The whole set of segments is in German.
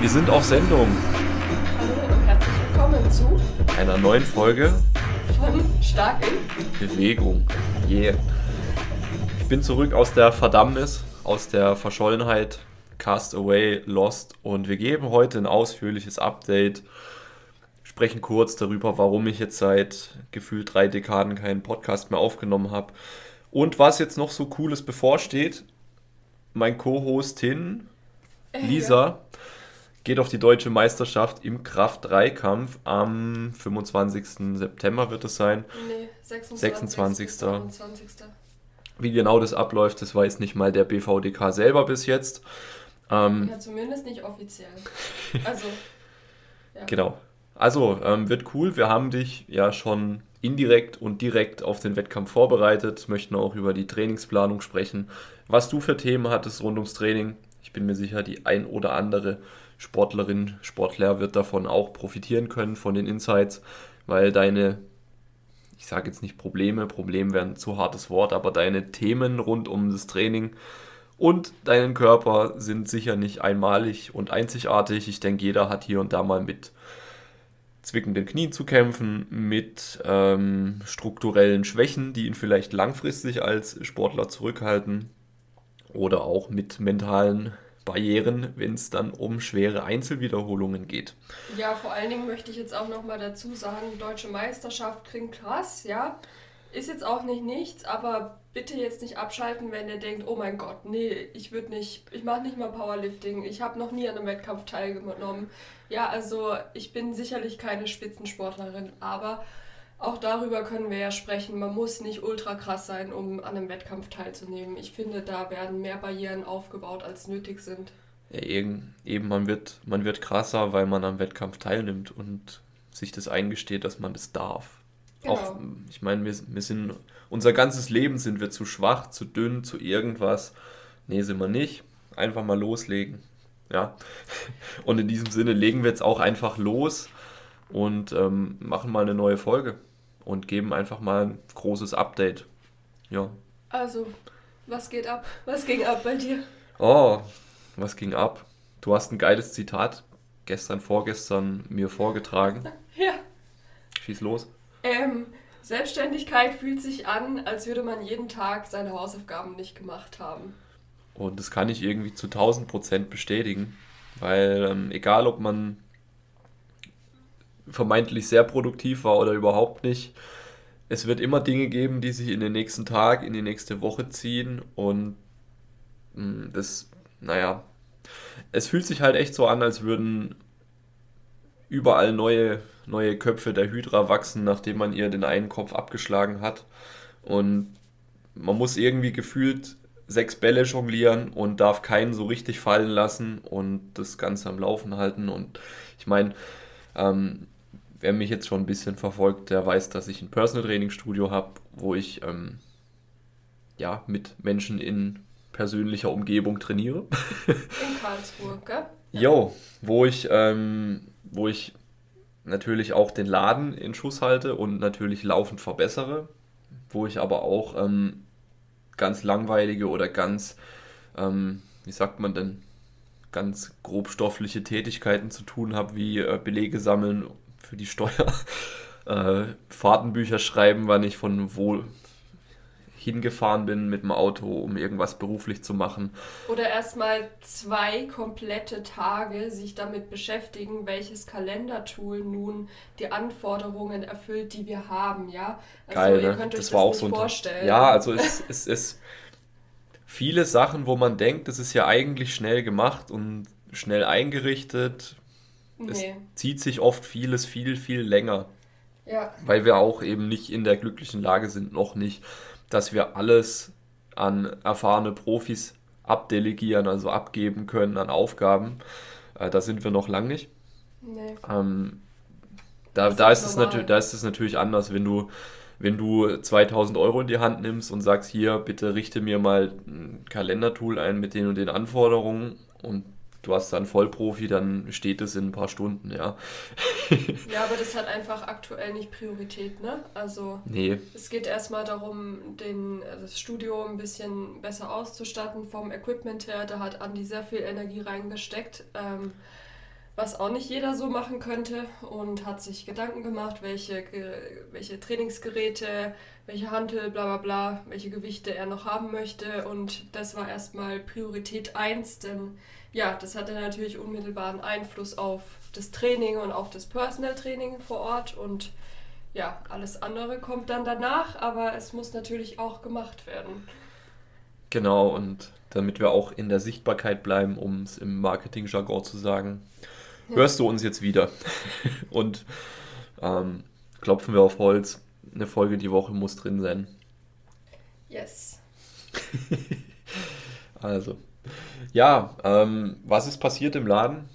Wir sind auf Sendung. Hallo und herzlich willkommen zu einer neuen Folge von Stark in Bewegung. Yeah. Ich bin zurück aus der Verdammnis, aus der Verschollenheit, Cast Away, Lost und wir geben heute ein ausführliches Update, sprechen kurz darüber, warum ich jetzt seit gefühlt drei Dekaden keinen Podcast mehr aufgenommen habe und was jetzt noch so cooles bevorsteht. Mein Co-Hostin äh, Lisa geht auf die deutsche Meisterschaft im Kraft-3-Kampf. Am 25. September wird es sein. Nee, 26. 26. Wie genau das abläuft, das weiß nicht mal der BVDK selber bis jetzt. Ähm, ja, zumindest nicht offiziell. Also, ja. Genau. Also, ähm, wird cool. Wir haben dich ja schon indirekt und direkt auf den Wettkampf vorbereitet, möchten auch über die Trainingsplanung sprechen, was du für Themen hattest rund ums Training. Ich bin mir sicher, die ein oder andere Sportlerin, Sportler wird davon auch profitieren können, von den Insights, weil deine, ich sage jetzt nicht Probleme, Problem wäre ein zu hartes Wort, aber deine Themen rund um das Training und deinen Körper sind sicher nicht einmalig und einzigartig. Ich denke, jeder hat hier und da mal mit zwickenden Knien zu kämpfen, mit ähm, strukturellen Schwächen, die ihn vielleicht langfristig als Sportler zurückhalten oder auch mit mentalen Barrieren, wenn es dann um schwere Einzelwiederholungen geht. Ja, vor allen Dingen möchte ich jetzt auch nochmal dazu sagen, deutsche Meisterschaft klingt krass, ja. Ist jetzt auch nicht nichts, aber bitte jetzt nicht abschalten, wenn ihr denkt, oh mein Gott, nee, ich würde nicht, ich mache nicht mal Powerlifting, ich habe noch nie an einem Wettkampf teilgenommen. Ja, also ich bin sicherlich keine Spitzensportlerin, aber auch darüber können wir ja sprechen. Man muss nicht ultra krass sein, um an einem Wettkampf teilzunehmen. Ich finde, da werden mehr Barrieren aufgebaut, als nötig sind. Ja, eben, eben man, wird, man wird krasser, weil man am Wettkampf teilnimmt und sich das eingesteht, dass man das darf. Genau. Auch, ich meine, wir, wir sind, unser ganzes Leben sind wir zu schwach, zu dünn, zu irgendwas. Nee, sind wir nicht. Einfach mal loslegen. Ja. Und in diesem Sinne legen wir jetzt auch einfach los und ähm, machen mal eine neue Folge und geben einfach mal ein großes Update. Ja. Also, was geht ab? Was ging ab bei dir? Oh, was ging ab? Du hast ein geiles Zitat gestern, vorgestern mir vorgetragen. Ja. Schieß los. Ähm, Selbstständigkeit fühlt sich an, als würde man jeden Tag seine Hausaufgaben nicht gemacht haben. Und das kann ich irgendwie zu 1000 Prozent bestätigen, weil ähm, egal ob man vermeintlich sehr produktiv war oder überhaupt nicht. Es wird immer Dinge geben, die sich in den nächsten Tag, in die nächste Woche ziehen und hm, das, naja, es fühlt sich halt echt so an, als würden überall neue, neue Köpfe der Hydra wachsen, nachdem man ihr den einen Kopf abgeschlagen hat. Und man muss irgendwie gefühlt sechs Bälle jonglieren und darf keinen so richtig fallen lassen und das Ganze am Laufen halten. Und ich meine, ähm, wer mich jetzt schon ein bisschen verfolgt, der weiß, dass ich ein Personal Training Studio habe, wo ich ähm, ja mit Menschen in persönlicher Umgebung trainiere. In Karlsruhe, gell? Jo, wo ich, ähm, wo ich natürlich auch den Laden in Schuss halte und natürlich laufend verbessere, wo ich aber auch ähm, ganz langweilige oder ganz, ähm, wie sagt man denn, ganz grobstoffliche Tätigkeiten zu tun habe, wie äh, Belege sammeln für die Steuer äh, Fahrtenbücher schreiben, wann ich von wo hingefahren bin mit dem Auto, um irgendwas beruflich zu machen. Oder erstmal zwei komplette Tage sich damit beschäftigen, welches Kalendertool nun die Anforderungen erfüllt, die wir haben, ja? Also Geil, ihr ne? könnt euch das, das war auch so ein vorstellen. Ja, also es, es ist viele Sachen, wo man denkt, das ist ja eigentlich schnell gemacht und schnell eingerichtet, Nee. Es zieht sich oft vieles viel, viel länger. Ja. Weil wir auch eben nicht in der glücklichen Lage sind, noch nicht, dass wir alles an erfahrene Profis abdelegieren, also abgeben können an Aufgaben. Äh, da sind wir noch lang nicht. Nee. Ähm, da, da, ist es da ist es natürlich anders, wenn du, wenn du 2000 Euro in die Hand nimmst und sagst, hier, bitte richte mir mal ein Kalendertool ein mit den und den Anforderungen und du hast dann Vollprofi, dann steht es in ein paar Stunden, ja. ja, aber das hat einfach aktuell nicht Priorität, ne? Also nee. es geht erstmal darum, den, das Studio ein bisschen besser auszustatten vom Equipment her. Da hat Andi sehr viel Energie reingesteckt. Ähm, was auch nicht jeder so machen könnte und hat sich Gedanken gemacht, welche, welche Trainingsgeräte, welche Hantel, bla bla bla, welche Gewichte er noch haben möchte. Und das war erstmal Priorität 1, denn ja, das hatte natürlich unmittelbaren Einfluss auf das Training und auf das Personal Training vor Ort und ja, alles andere kommt dann danach, aber es muss natürlich auch gemacht werden. Genau, und damit wir auch in der Sichtbarkeit bleiben, um es im Marketing-Jargon zu sagen, ja. hörst du uns jetzt wieder. und ähm, klopfen wir auf Holz. Eine Folge die Woche muss drin sein. Yes. also. Ja, ähm, was ist passiert im Laden?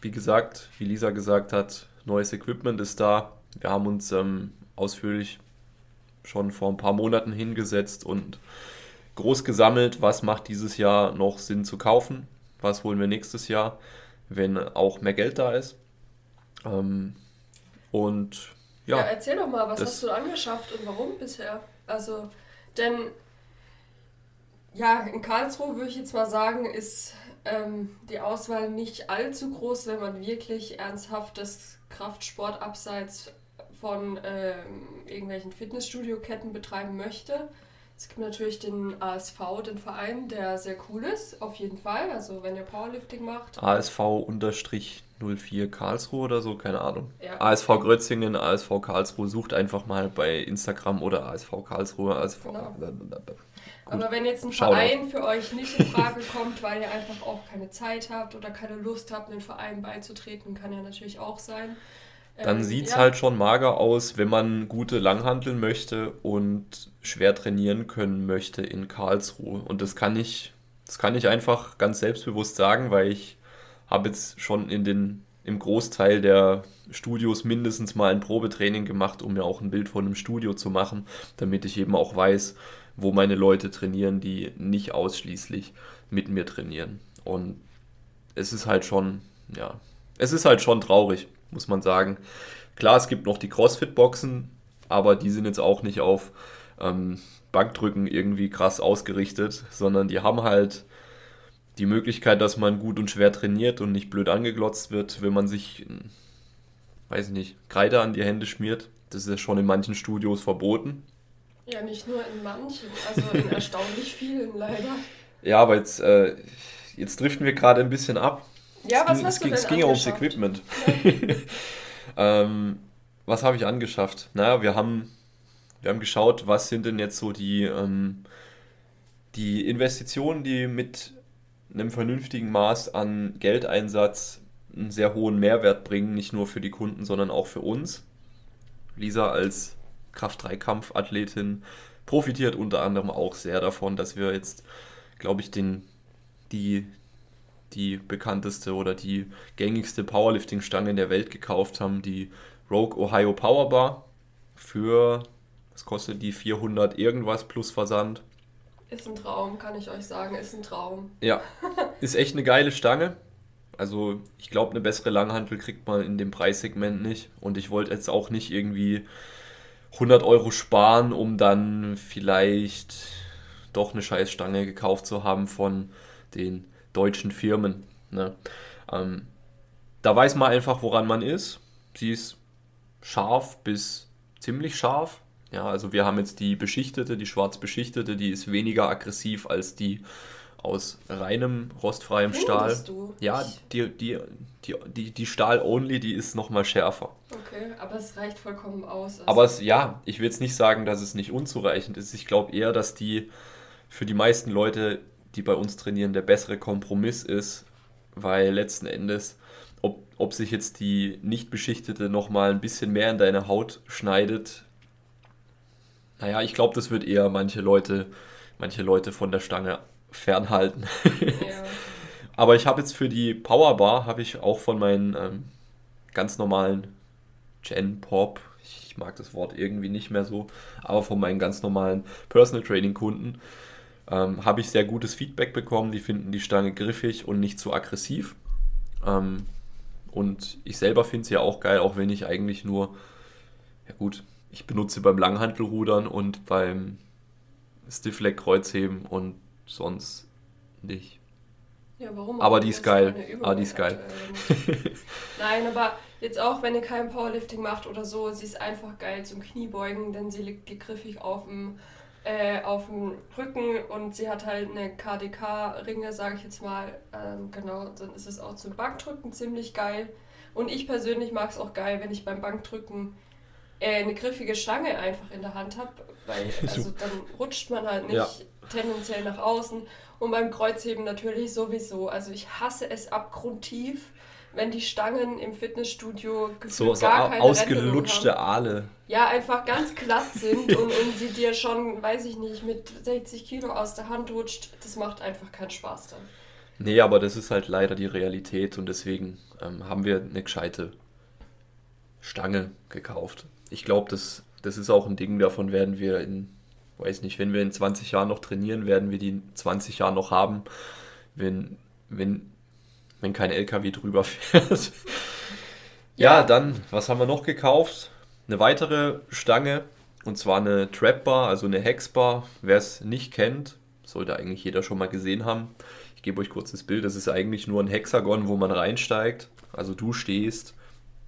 Wie gesagt, wie Lisa gesagt hat, neues Equipment ist da. Wir haben uns ähm, ausführlich schon vor ein paar Monaten hingesetzt und groß gesammelt, was macht dieses Jahr noch Sinn zu kaufen, was holen wir nächstes Jahr, wenn auch mehr Geld da ist. Ähm, und ja. ja. Erzähl doch mal, was hast du angeschafft und warum bisher? Also, denn ja, in Karlsruhe würde ich jetzt mal sagen, ist ähm, die Auswahl nicht allzu groß, wenn man wirklich ernsthaftes Kraftsport abseits von ähm, irgendwelchen Fitnessstudio-Ketten betreiben möchte. Es gibt natürlich den ASV, den Verein, der sehr cool ist, auf jeden Fall. Also wenn ihr Powerlifting macht. ASV-04 Karlsruhe oder so, keine Ahnung. Ja. ASV Grötzingen, ASV Karlsruhe, sucht einfach mal bei Instagram oder ASV Karlsruhe, ASV. Genau. Aber wenn jetzt ein Schau Verein auf. für euch nicht in Frage kommt, weil ihr einfach auch keine Zeit habt oder keine Lust habt, einem Verein beizutreten, kann ja natürlich auch sein. Dann ähm, sieht es ja. halt schon mager aus, wenn man gute Langhanteln möchte und schwer trainieren können möchte in Karlsruhe. Und das kann ich, das kann ich einfach ganz selbstbewusst sagen, weil ich habe jetzt schon in den, im Großteil der Studios mindestens mal ein Probetraining gemacht, um mir auch ein Bild von einem Studio zu machen, damit ich eben auch weiß, wo meine Leute trainieren, die nicht ausschließlich mit mir trainieren. Und es ist halt schon, ja, es ist halt schon traurig, muss man sagen. Klar, es gibt noch die CrossFit-Boxen, aber die sind jetzt auch nicht auf ähm, Bankdrücken irgendwie krass ausgerichtet, sondern die haben halt die Möglichkeit, dass man gut und schwer trainiert und nicht blöd angeglotzt wird, wenn man sich, weiß ich nicht, Kreide an die Hände schmiert. Das ist ja schon in manchen Studios verboten. Ja, nicht nur in manchen, also in erstaunlich vielen leider. Ja, aber jetzt, äh, jetzt driften wir gerade ein bisschen ab. Ja, es was ging, hast es du ging, denn Es ging ja ums Equipment. Ja. ähm, was habe ich angeschafft? Naja, wir haben, wir haben geschaut, was sind denn jetzt so die, ähm, die Investitionen, die mit einem vernünftigen Maß an Geldeinsatz einen sehr hohen Mehrwert bringen, nicht nur für die Kunden, sondern auch für uns. Lisa als Kraft-3-Kampf-Athletin profitiert unter anderem auch sehr davon, dass wir jetzt, glaube ich, den, die, die bekannteste oder die gängigste Powerlifting-Stange in der Welt gekauft haben, die Rogue Ohio Power Bar für, was kostet die, 400 irgendwas plus Versand. Ist ein Traum, kann ich euch sagen, ist ein Traum. Ja, ist echt eine geile Stange. Also ich glaube, eine bessere Langhantel kriegt man in dem Preissegment nicht. Und ich wollte jetzt auch nicht irgendwie 100 Euro sparen, um dann vielleicht doch eine Scheißstange gekauft zu haben von den deutschen Firmen. Ne? Ähm, da weiß man einfach, woran man ist. Sie ist scharf bis ziemlich scharf. Ja, also wir haben jetzt die beschichtete, die schwarz beschichtete, die ist weniger aggressiv als die aus reinem rostfreiem Stahl. Du? Ja, die, die, die, die, die Stahl-Only, die ist nochmal schärfer. Okay, aber es reicht vollkommen aus. Also. Aber es, ja, ich will jetzt nicht sagen, dass es nicht unzureichend ist. Ich glaube eher, dass die für die meisten Leute, die bei uns trainieren, der bessere Kompromiss ist, weil letzten Endes, ob, ob sich jetzt die nicht beschichtete nochmal ein bisschen mehr in deine Haut schneidet, naja, ich glaube, das wird eher manche Leute, manche Leute von der Stange fernhalten. Ja. Aber ich habe jetzt für die Powerbar, habe ich auch von meinen ähm, ganz normalen Gen Pop, ich mag das Wort irgendwie nicht mehr so, aber von meinen ganz normalen Personal Training Kunden ähm, habe ich sehr gutes Feedback bekommen. Die finden die Stange griffig und nicht zu aggressiv. Ähm, und ich selber finde es ja auch geil, auch wenn ich eigentlich nur, ja gut, ich benutze beim Langhantelrudern und beim Stiffleg Kreuzheben und sonst nicht. Ja, warum? Aber die ist geil. Ah, die ist geil. Nein, aber jetzt auch, wenn ihr kein Powerlifting macht oder so, sie ist einfach geil zum Kniebeugen, denn sie liegt griffig auf dem, äh, auf dem Rücken und sie hat halt eine KDK-Ringe, sage ich jetzt mal. Ähm, genau, dann ist es auch zum Bankdrücken ziemlich geil. Und ich persönlich mag es auch geil, wenn ich beim Bankdrücken äh, eine griffige Stange einfach in der Hand habe, weil also dann rutscht man halt nicht ja. tendenziell nach außen. Und beim Kreuzheben natürlich sowieso. Also ich hasse es abgrundtief, wenn die Stangen im Fitnessstudio so, so gar keine ausgelutschte Aale. Ja, einfach ganz glatt sind und, und sie dir schon, weiß ich nicht, mit 60 Kilo aus der Hand rutscht. Das macht einfach keinen Spaß dann. Nee, aber das ist halt leider die Realität und deswegen ähm, haben wir eine gescheite Stange gekauft. Ich glaube, das, das ist auch ein Ding, davon werden wir in, weiß nicht, wenn wir in 20 Jahren noch trainieren, werden wir die in 20 Jahren noch haben, wenn, wenn, wenn kein LKW drüber fährt. ja, dann, was haben wir noch gekauft? Eine weitere Stange und zwar eine Trapbar, also eine Hexbar. Wer es nicht kennt, sollte eigentlich jeder schon mal gesehen haben. Ich gebe euch kurz das Bild. Das ist eigentlich nur ein Hexagon, wo man reinsteigt. Also du stehst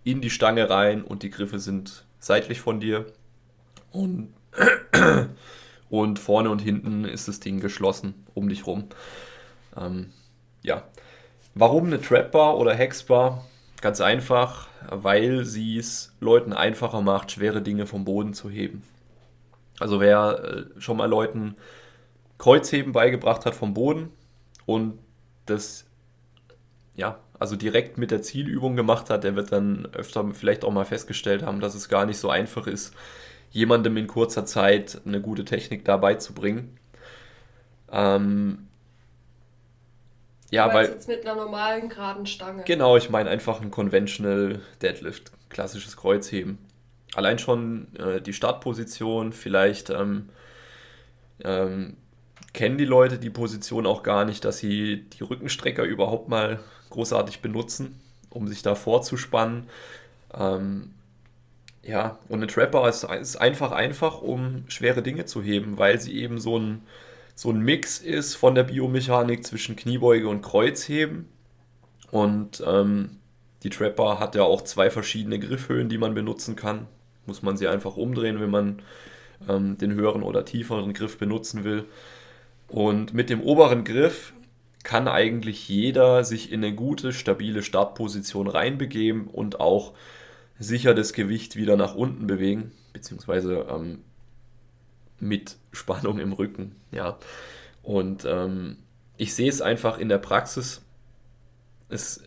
in die Stange rein und die Griffe sind seitlich von dir. Und, und vorne und hinten ist das Ding geschlossen um dich rum. Ähm, ja. Warum eine Trapbar oder Hexbar? Ganz einfach, weil sie es Leuten einfacher macht, schwere Dinge vom Boden zu heben. Also wer äh, schon mal Leuten Kreuzheben beigebracht hat vom Boden, und das ja, also direkt mit der Zielübung gemacht hat, der wird dann öfter vielleicht auch mal festgestellt haben, dass es gar nicht so einfach ist, jemandem in kurzer Zeit eine gute Technik dabei zu bringen. Ähm, ja, weil jetzt mit einer normalen geraden Stange. Genau, ich meine einfach ein Conventional Deadlift, klassisches Kreuzheben. Allein schon äh, die Startposition, vielleicht ähm, ähm, kennen die Leute die Position auch gar nicht, dass sie die Rückenstrecker überhaupt mal großartig benutzen, um sich da vorzuspannen. Ähm, ja, und eine Trapper ist, ist, einfach einfach, um schwere Dinge zu heben, weil sie eben so ein, so ein Mix ist von der Biomechanik zwischen Kniebeuge und Kreuzheben. Und ähm, die Trapper hat ja auch zwei verschiedene Griffhöhen, die man benutzen kann. Muss man sie einfach umdrehen, wenn man ähm, den höheren oder tieferen Griff benutzen will. Und mit dem oberen Griff kann eigentlich jeder sich in eine gute, stabile Startposition reinbegeben und auch sicher das Gewicht wieder nach unten bewegen, beziehungsweise ähm, mit Spannung im Rücken. Ja. Und ähm, ich sehe es einfach in der Praxis. Es,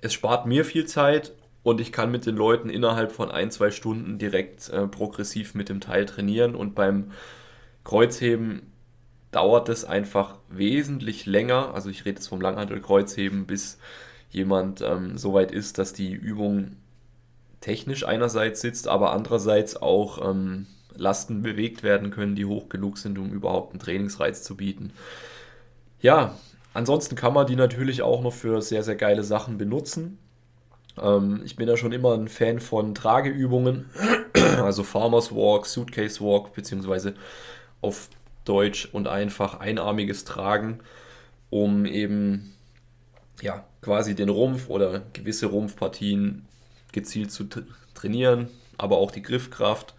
es spart mir viel Zeit und ich kann mit den Leuten innerhalb von ein, zwei Stunden direkt äh, progressiv mit dem Teil trainieren und beim Kreuzheben dauert es einfach wesentlich länger. Also ich rede jetzt vom Langhantelkreuzheben, bis jemand ähm, so weit ist, dass die Übung technisch einerseits sitzt, aber andererseits auch ähm, Lasten bewegt werden können, die hoch genug sind, um überhaupt einen Trainingsreiz zu bieten. Ja, ansonsten kann man die natürlich auch noch für sehr, sehr geile Sachen benutzen. Ähm, ich bin da schon immer ein Fan von Trageübungen, also Farmers Walk, Suitcase Walk, beziehungsweise auf Deutsch und einfach einarmiges Tragen, um eben ja, quasi den Rumpf oder gewisse Rumpfpartien gezielt zu trainieren, aber auch die Griffkraft.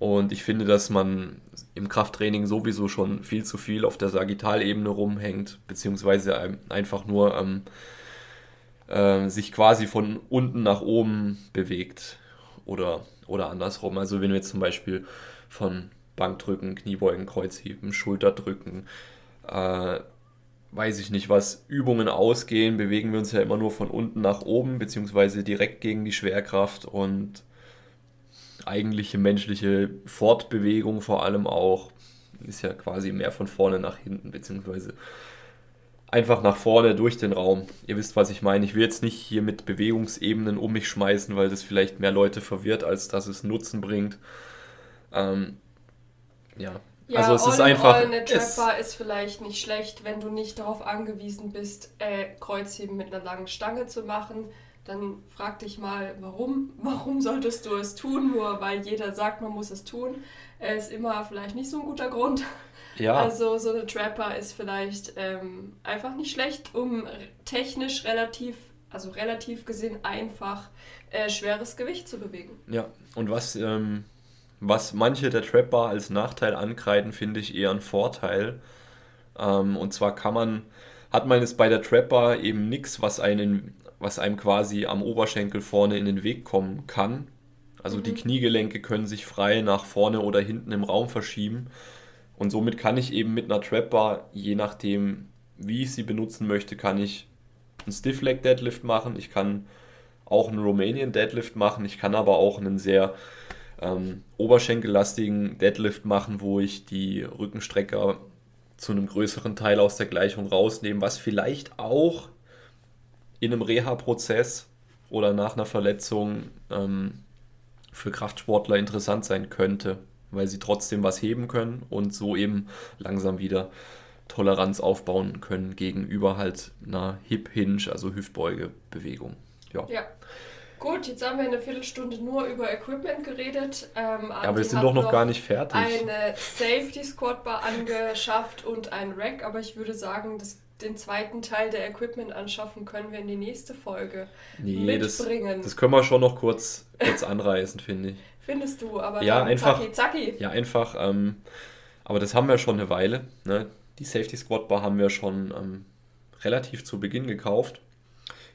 Und ich finde, dass man im Krafttraining sowieso schon viel zu viel auf der Sagittalebene rumhängt, beziehungsweise einfach nur ähm, äh, sich quasi von unten nach oben bewegt oder, oder andersrum. Also wenn wir zum Beispiel von Bankdrücken, Kniebeugen, Kreuzheben, Schulterdrücken, äh, weiß ich nicht was, Übungen ausgehen, bewegen wir uns ja immer nur von unten nach oben, beziehungsweise direkt gegen die Schwerkraft und eigentliche menschliche Fortbewegung vor allem auch ist ja quasi mehr von vorne nach hinten, beziehungsweise einfach nach vorne durch den Raum. Ihr wisst, was ich meine. Ich will jetzt nicht hier mit Bewegungsebenen um mich schmeißen, weil das vielleicht mehr Leute verwirrt, als dass es Nutzen bringt. Ähm, ja. Ja, also es ist einfach. All eine Trapper ist vielleicht nicht schlecht, wenn du nicht darauf angewiesen bist, äh, Kreuzheben mit einer langen Stange zu machen. Dann frag dich mal, warum? Warum solltest du es tun? Nur weil jeder sagt, man muss es tun. Äh, ist immer vielleicht nicht so ein guter Grund. Ja. Also so eine Trapper ist vielleicht ähm, einfach nicht schlecht, um technisch relativ, also relativ gesehen einfach äh, schweres Gewicht zu bewegen. Ja, und was, ähm, was manche der Trapper als Nachteil ankreiden, finde ich eher ein Vorteil. Ähm, und zwar kann man, hat man es bei der Trapper eben nichts, was einen, was einem quasi am Oberschenkel vorne in den Weg kommen kann. Also mhm. die Kniegelenke können sich frei nach vorne oder hinten im Raum verschieben. Und somit kann ich eben mit einer Trapper, je nachdem, wie ich sie benutzen möchte, kann ich einen Stiff Leg Deadlift machen. Ich kann auch einen Romanian Deadlift machen. Ich kann aber auch einen sehr ähm, oberschenkellastigen Deadlift machen, wo ich die Rückenstrecker zu einem größeren Teil aus der Gleichung rausnehme, was vielleicht auch in einem Reha-Prozess oder nach einer Verletzung ähm, für Kraftsportler interessant sein könnte, weil sie trotzdem was heben können und so eben langsam wieder Toleranz aufbauen können gegenüber halt einer Hip-Hinge, also Hüftbeugebewegung. Ja. ja. Gut, jetzt haben wir eine Viertelstunde nur über Equipment geredet. Ähm, ja, aber wir sind doch noch, noch gar nicht fertig. Eine Safety Squad Bar angeschafft und ein Rack, aber ich würde sagen, das, den zweiten Teil der Equipment anschaffen können wir in die nächste Folge nee, mitbringen. Das, das können wir schon noch kurz, kurz anreißen, finde ich. Findest du, aber ja, einfach, zacki, zacki. Ja, einfach, ähm, aber das haben wir schon eine Weile. Ne? Die Safety Squad Bar haben wir schon ähm, relativ zu Beginn gekauft.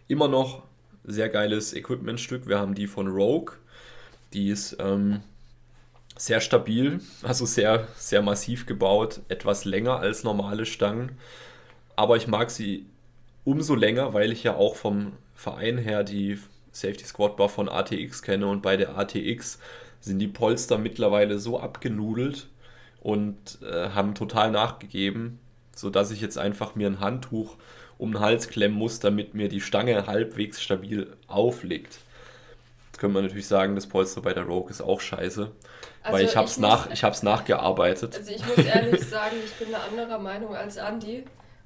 Immer noch sehr geiles Equipmentstück. Wir haben die von Rogue. Die ist ähm, sehr stabil, also sehr, sehr massiv gebaut, etwas länger als normale Stangen. Aber ich mag sie umso länger, weil ich ja auch vom Verein her die Safety Squad Bar von ATX kenne und bei der ATX sind die Polster mittlerweile so abgenudelt und äh, haben total nachgegeben, sodass ich jetzt einfach mir ein Handtuch um den Hals klemmen muss, damit mir die Stange halbwegs stabil aufliegt. Jetzt könnte man natürlich sagen, das Polster bei der Rogue ist auch scheiße. Also weil ich habe es nach, nachgearbeitet. Also ich muss ehrlich sagen, ich bin eine anderer Meinung als Andy.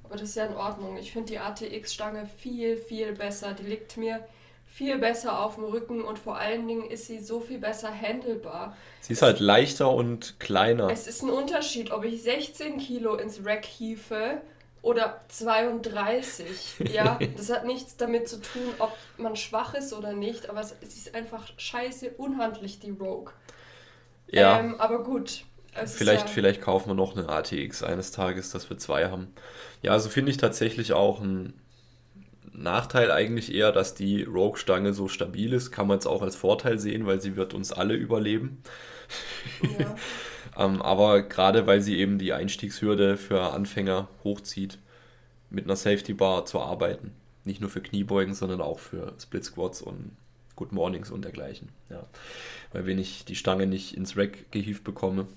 Aber das ist ja in Ordnung. Ich finde die ATX-Stange viel, viel besser. Die liegt mir viel besser auf dem Rücken und vor allen Dingen ist sie so viel besser handelbar. Sie ist halt leichter und kleiner. Es ist ein Unterschied, ob ich 16 Kilo ins Rack hiefe oder 32. Ja, das hat nichts damit zu tun, ob man schwach ist oder nicht, aber es, ist einfach scheiße unhandlich, die Rogue. Ja. Ähm, aber gut. Vielleicht, ja vielleicht kaufen wir noch eine ATX eines Tages, dass wir zwei haben. Ja, also finde ich tatsächlich auch ein Nachteil eigentlich eher, dass die Rogue-Stange so stabil ist. Kann man es auch als Vorteil sehen, weil sie wird uns alle überleben. Ja. Ähm, aber gerade weil sie eben die Einstiegshürde für Anfänger hochzieht, mit einer Safety Bar zu arbeiten. Nicht nur für Kniebeugen, sondern auch für Split Squats und Good Mornings und dergleichen. Ja. Weil wenn ich die Stange nicht ins Rack gehievt bekomme,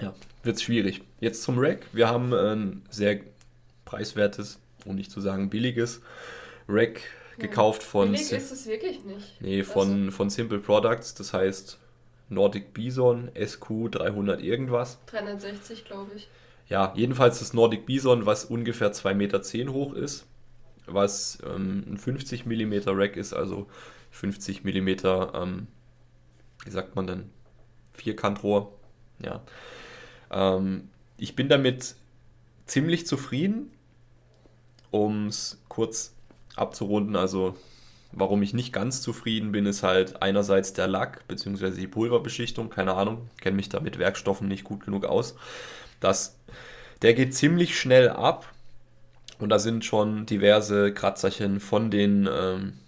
ja, wird es schwierig. Jetzt zum Rack. Wir haben ein sehr preiswertes, um nicht zu sagen billiges Rack gekauft von. Billig ist es wirklich nicht. Nee, von, also. von Simple Products. Das heißt, Nordic Bison SQ 300 irgendwas. 360, glaube ich. Ja, jedenfalls das Nordic Bison, was ungefähr 2,10 Meter hoch ist, was ähm, ein 50 mm Rack ist, also 50 mm, ähm, wie sagt man denn, Vierkantrohr. Ja. Ähm, ich bin damit ziemlich zufrieden, um es kurz abzurunden. Also Warum ich nicht ganz zufrieden bin, ist halt einerseits der Lack bzw. die Pulverbeschichtung, keine Ahnung, kenne mich da mit Werkstoffen nicht gut genug aus. Das, der geht ziemlich schnell ab und da sind schon diverse Kratzerchen von den, ähm,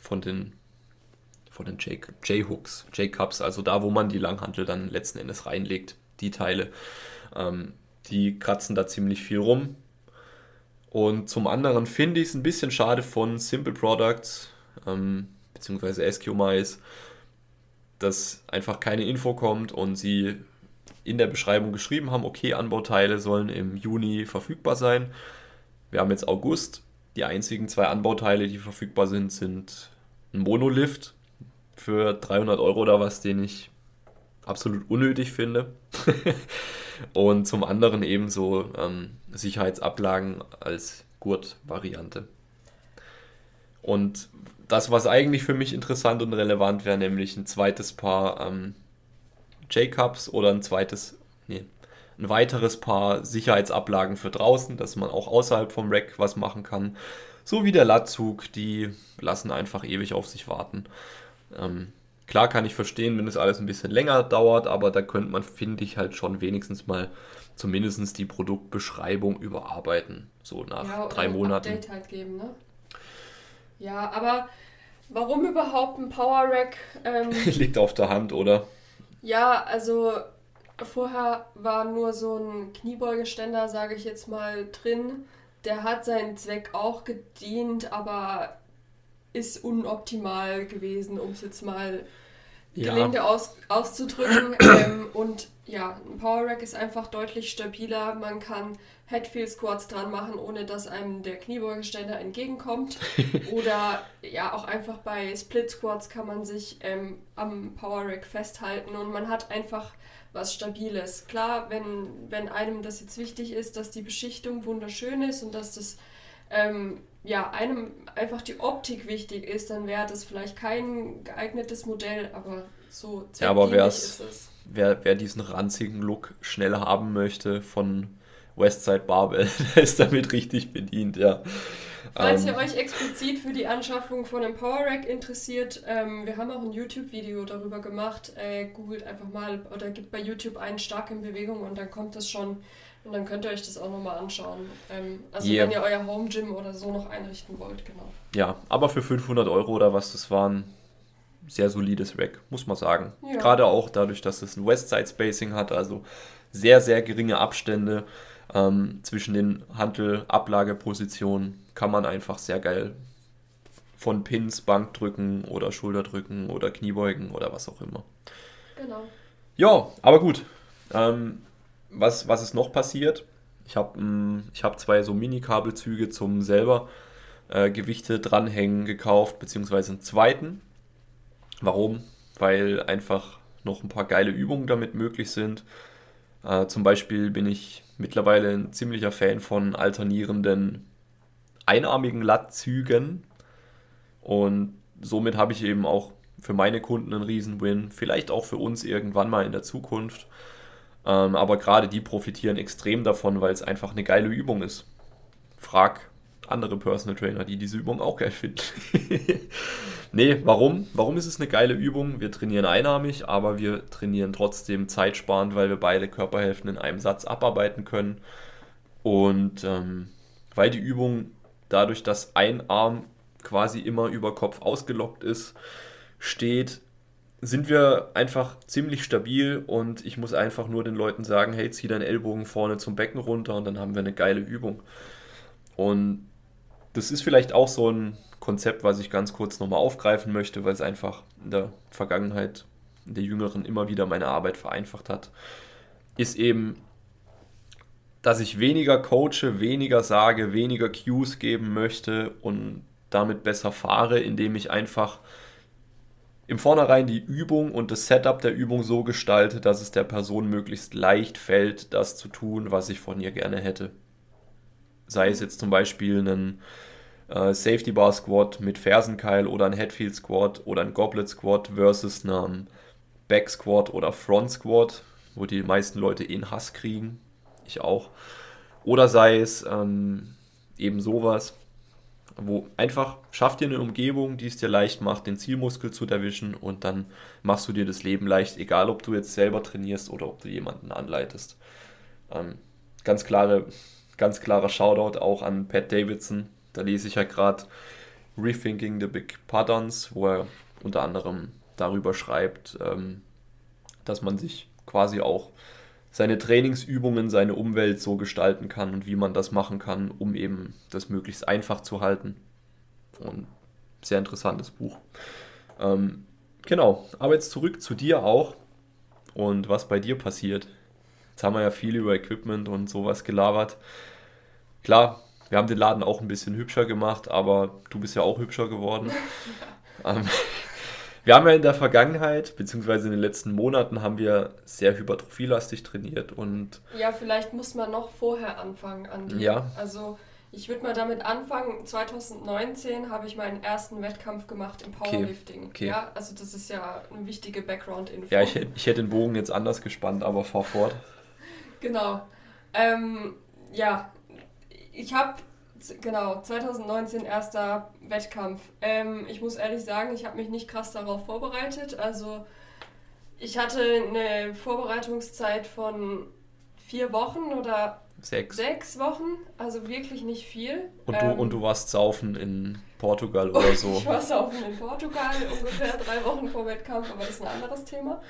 von den, von den J-Hooks, J-Cups, also da, wo man die Langhantel dann letzten Endes reinlegt, die Teile. Ähm, die kratzen da ziemlich viel rum. Und zum anderen finde ich es ein bisschen schade von Simple Products, ähm, beziehungsweise SQMIs, dass einfach keine Info kommt und sie in der Beschreibung geschrieben haben, okay, Anbauteile sollen im Juni verfügbar sein. Wir haben jetzt August. Die einzigen zwei Anbauteile, die verfügbar sind, sind ein Monolift für 300 Euro oder was, den ich absolut unnötig finde. und zum anderen ebenso ähm, Sicherheitsablagen als Gurtvariante. Und das, was eigentlich für mich interessant und relevant wäre, nämlich ein zweites Paar ähm, J-Cups oder ein zweites, nee, ein weiteres Paar Sicherheitsablagen für draußen, dass man auch außerhalb vom Rack was machen kann. So wie der Latzug, die lassen einfach ewig auf sich warten. Ähm, klar kann ich verstehen, wenn es alles ein bisschen länger dauert, aber da könnte man, finde ich, halt schon wenigstens mal zumindest die Produktbeschreibung überarbeiten. So nach ja, drei Monaten. Update halt geben, ne? Ja, aber warum überhaupt ein Power Rack? Ähm, Liegt auf der Hand, oder? Ja, also vorher war nur so ein Kniebeugeständer, sage ich jetzt mal, drin. Der hat seinen Zweck auch gedient, aber ist unoptimal gewesen, um es jetzt mal ja. gelinde aus, auszudrücken. ähm, und ja, ein Power Rack ist einfach deutlich stabiler. Man kann Headfield Squats dran machen, ohne dass einem der Kniebeugeständer entgegenkommt. Oder ja, auch einfach bei Split Squats kann man sich ähm, am Power Rack festhalten und man hat einfach was Stabiles. Klar, wenn, wenn einem das jetzt wichtig ist, dass die Beschichtung wunderschön ist und dass das ähm, ja, einem einfach die Optik wichtig ist, dann wäre das vielleicht kein geeignetes Modell, aber so ja, aber ist es. Wer, wer diesen ranzigen Look schnell haben möchte von Westside Barbell, der ist damit richtig bedient, ja. Falls ihr ähm, euch explizit für die Anschaffung von einem Power Rack interessiert, ähm, wir haben auch ein YouTube-Video darüber gemacht. Äh, googelt einfach mal oder gibt bei YouTube einen stark in Bewegung und dann kommt das schon und dann könnt ihr euch das auch nochmal anschauen. Ähm, also yeah. wenn ihr euer Home Gym oder so noch einrichten wollt, genau. Ja, aber für 500 Euro oder was das waren, sehr solides Rack, muss man sagen. Ja. Gerade auch dadurch, dass es ein Westside Spacing hat, also sehr, sehr geringe Abstände ähm, zwischen den Hantel-Ablagepositionen, kann man einfach sehr geil von Pins, Bankdrücken oder Schulterdrücken oder Kniebeugen oder was auch immer. Genau. Ja, aber gut. Ähm, was, was ist noch passiert? Ich habe mm, ich hab zwei so Mini-Kabelzüge zum selber äh, Gewichte dranhängen gekauft, beziehungsweise einen zweiten. Warum? Weil einfach noch ein paar geile Übungen damit möglich sind. Äh, zum Beispiel bin ich mittlerweile ein ziemlicher Fan von alternierenden einarmigen Lattzügen. Und somit habe ich eben auch für meine Kunden einen Riesen-Win. Vielleicht auch für uns irgendwann mal in der Zukunft. Ähm, aber gerade die profitieren extrem davon, weil es einfach eine geile Übung ist. Frag andere Personal Trainer, die diese Übung auch geil finden. nee, warum? Warum ist es eine geile Übung? Wir trainieren einarmig, aber wir trainieren trotzdem zeitsparend, weil wir beide Körperhälften in einem Satz abarbeiten können. Und ähm, weil die Übung dadurch, dass ein Arm quasi immer über Kopf ausgelockt ist, steht, sind wir einfach ziemlich stabil und ich muss einfach nur den Leuten sagen, hey, zieh deinen Ellbogen vorne zum Becken runter und dann haben wir eine geile Übung. Und das ist vielleicht auch so ein Konzept, was ich ganz kurz nochmal aufgreifen möchte, weil es einfach in der Vergangenheit der Jüngeren immer wieder meine Arbeit vereinfacht hat, ist eben, dass ich weniger coache, weniger sage, weniger Cues geben möchte und damit besser fahre, indem ich einfach im Vornherein die Übung und das Setup der Übung so gestalte, dass es der Person möglichst leicht fällt, das zu tun, was ich von ihr gerne hätte. Sei es jetzt zum Beispiel ein äh, Safety Bar Squat mit Fersenkeil oder ein Headfield Squat oder ein Goblet Squat versus einen Back Squat oder Front Squat, wo die meisten Leute eh einen Hass kriegen. Ich auch. Oder sei es ähm, eben sowas, wo einfach schaff dir eine Umgebung, die es dir leicht macht, den Zielmuskel zu erwischen und dann machst du dir das Leben leicht, egal ob du jetzt selber trainierst oder ob du jemanden anleitest. Ähm, ganz klare, ganz klarer Shoutout auch an Pat Davidson. Da lese ich ja gerade Rethinking the Big Patterns, wo er unter anderem darüber schreibt, ähm, dass man sich quasi auch seine Trainingsübungen, seine Umwelt so gestalten kann und wie man das machen kann, um eben das möglichst einfach zu halten. Und sehr interessantes Buch. Ähm, genau, aber jetzt zurück zu dir auch und was bei dir passiert. Jetzt haben wir ja viel über Equipment und sowas gelabert. Klar, wir haben den Laden auch ein bisschen hübscher gemacht, aber du bist ja auch hübscher geworden. ähm, wir haben ja in der Vergangenheit, beziehungsweise in den letzten Monaten, haben wir sehr hypertrophielastig trainiert und. Ja, vielleicht muss man noch vorher anfangen, Andi. Ja. Also ich würde mal damit anfangen. 2019 habe ich meinen ersten Wettkampf gemacht im Powerlifting. Okay. okay. Ja, also das ist ja eine wichtige Background-Info. Ja, ich, ich hätte den Bogen jetzt anders gespannt, aber fahr fort. Genau. Ähm, ja, ich habe, genau, 2019 erster Wettkampf. Ähm, ich muss ehrlich sagen, ich habe mich nicht krass darauf vorbereitet. Also ich hatte eine Vorbereitungszeit von vier Wochen oder sechs, sechs Wochen, also wirklich nicht viel. Und du, ähm, und du warst saufen in Portugal oder so. ich war saufen in Portugal, ungefähr drei Wochen vor Wettkampf, aber das ist ein anderes Thema.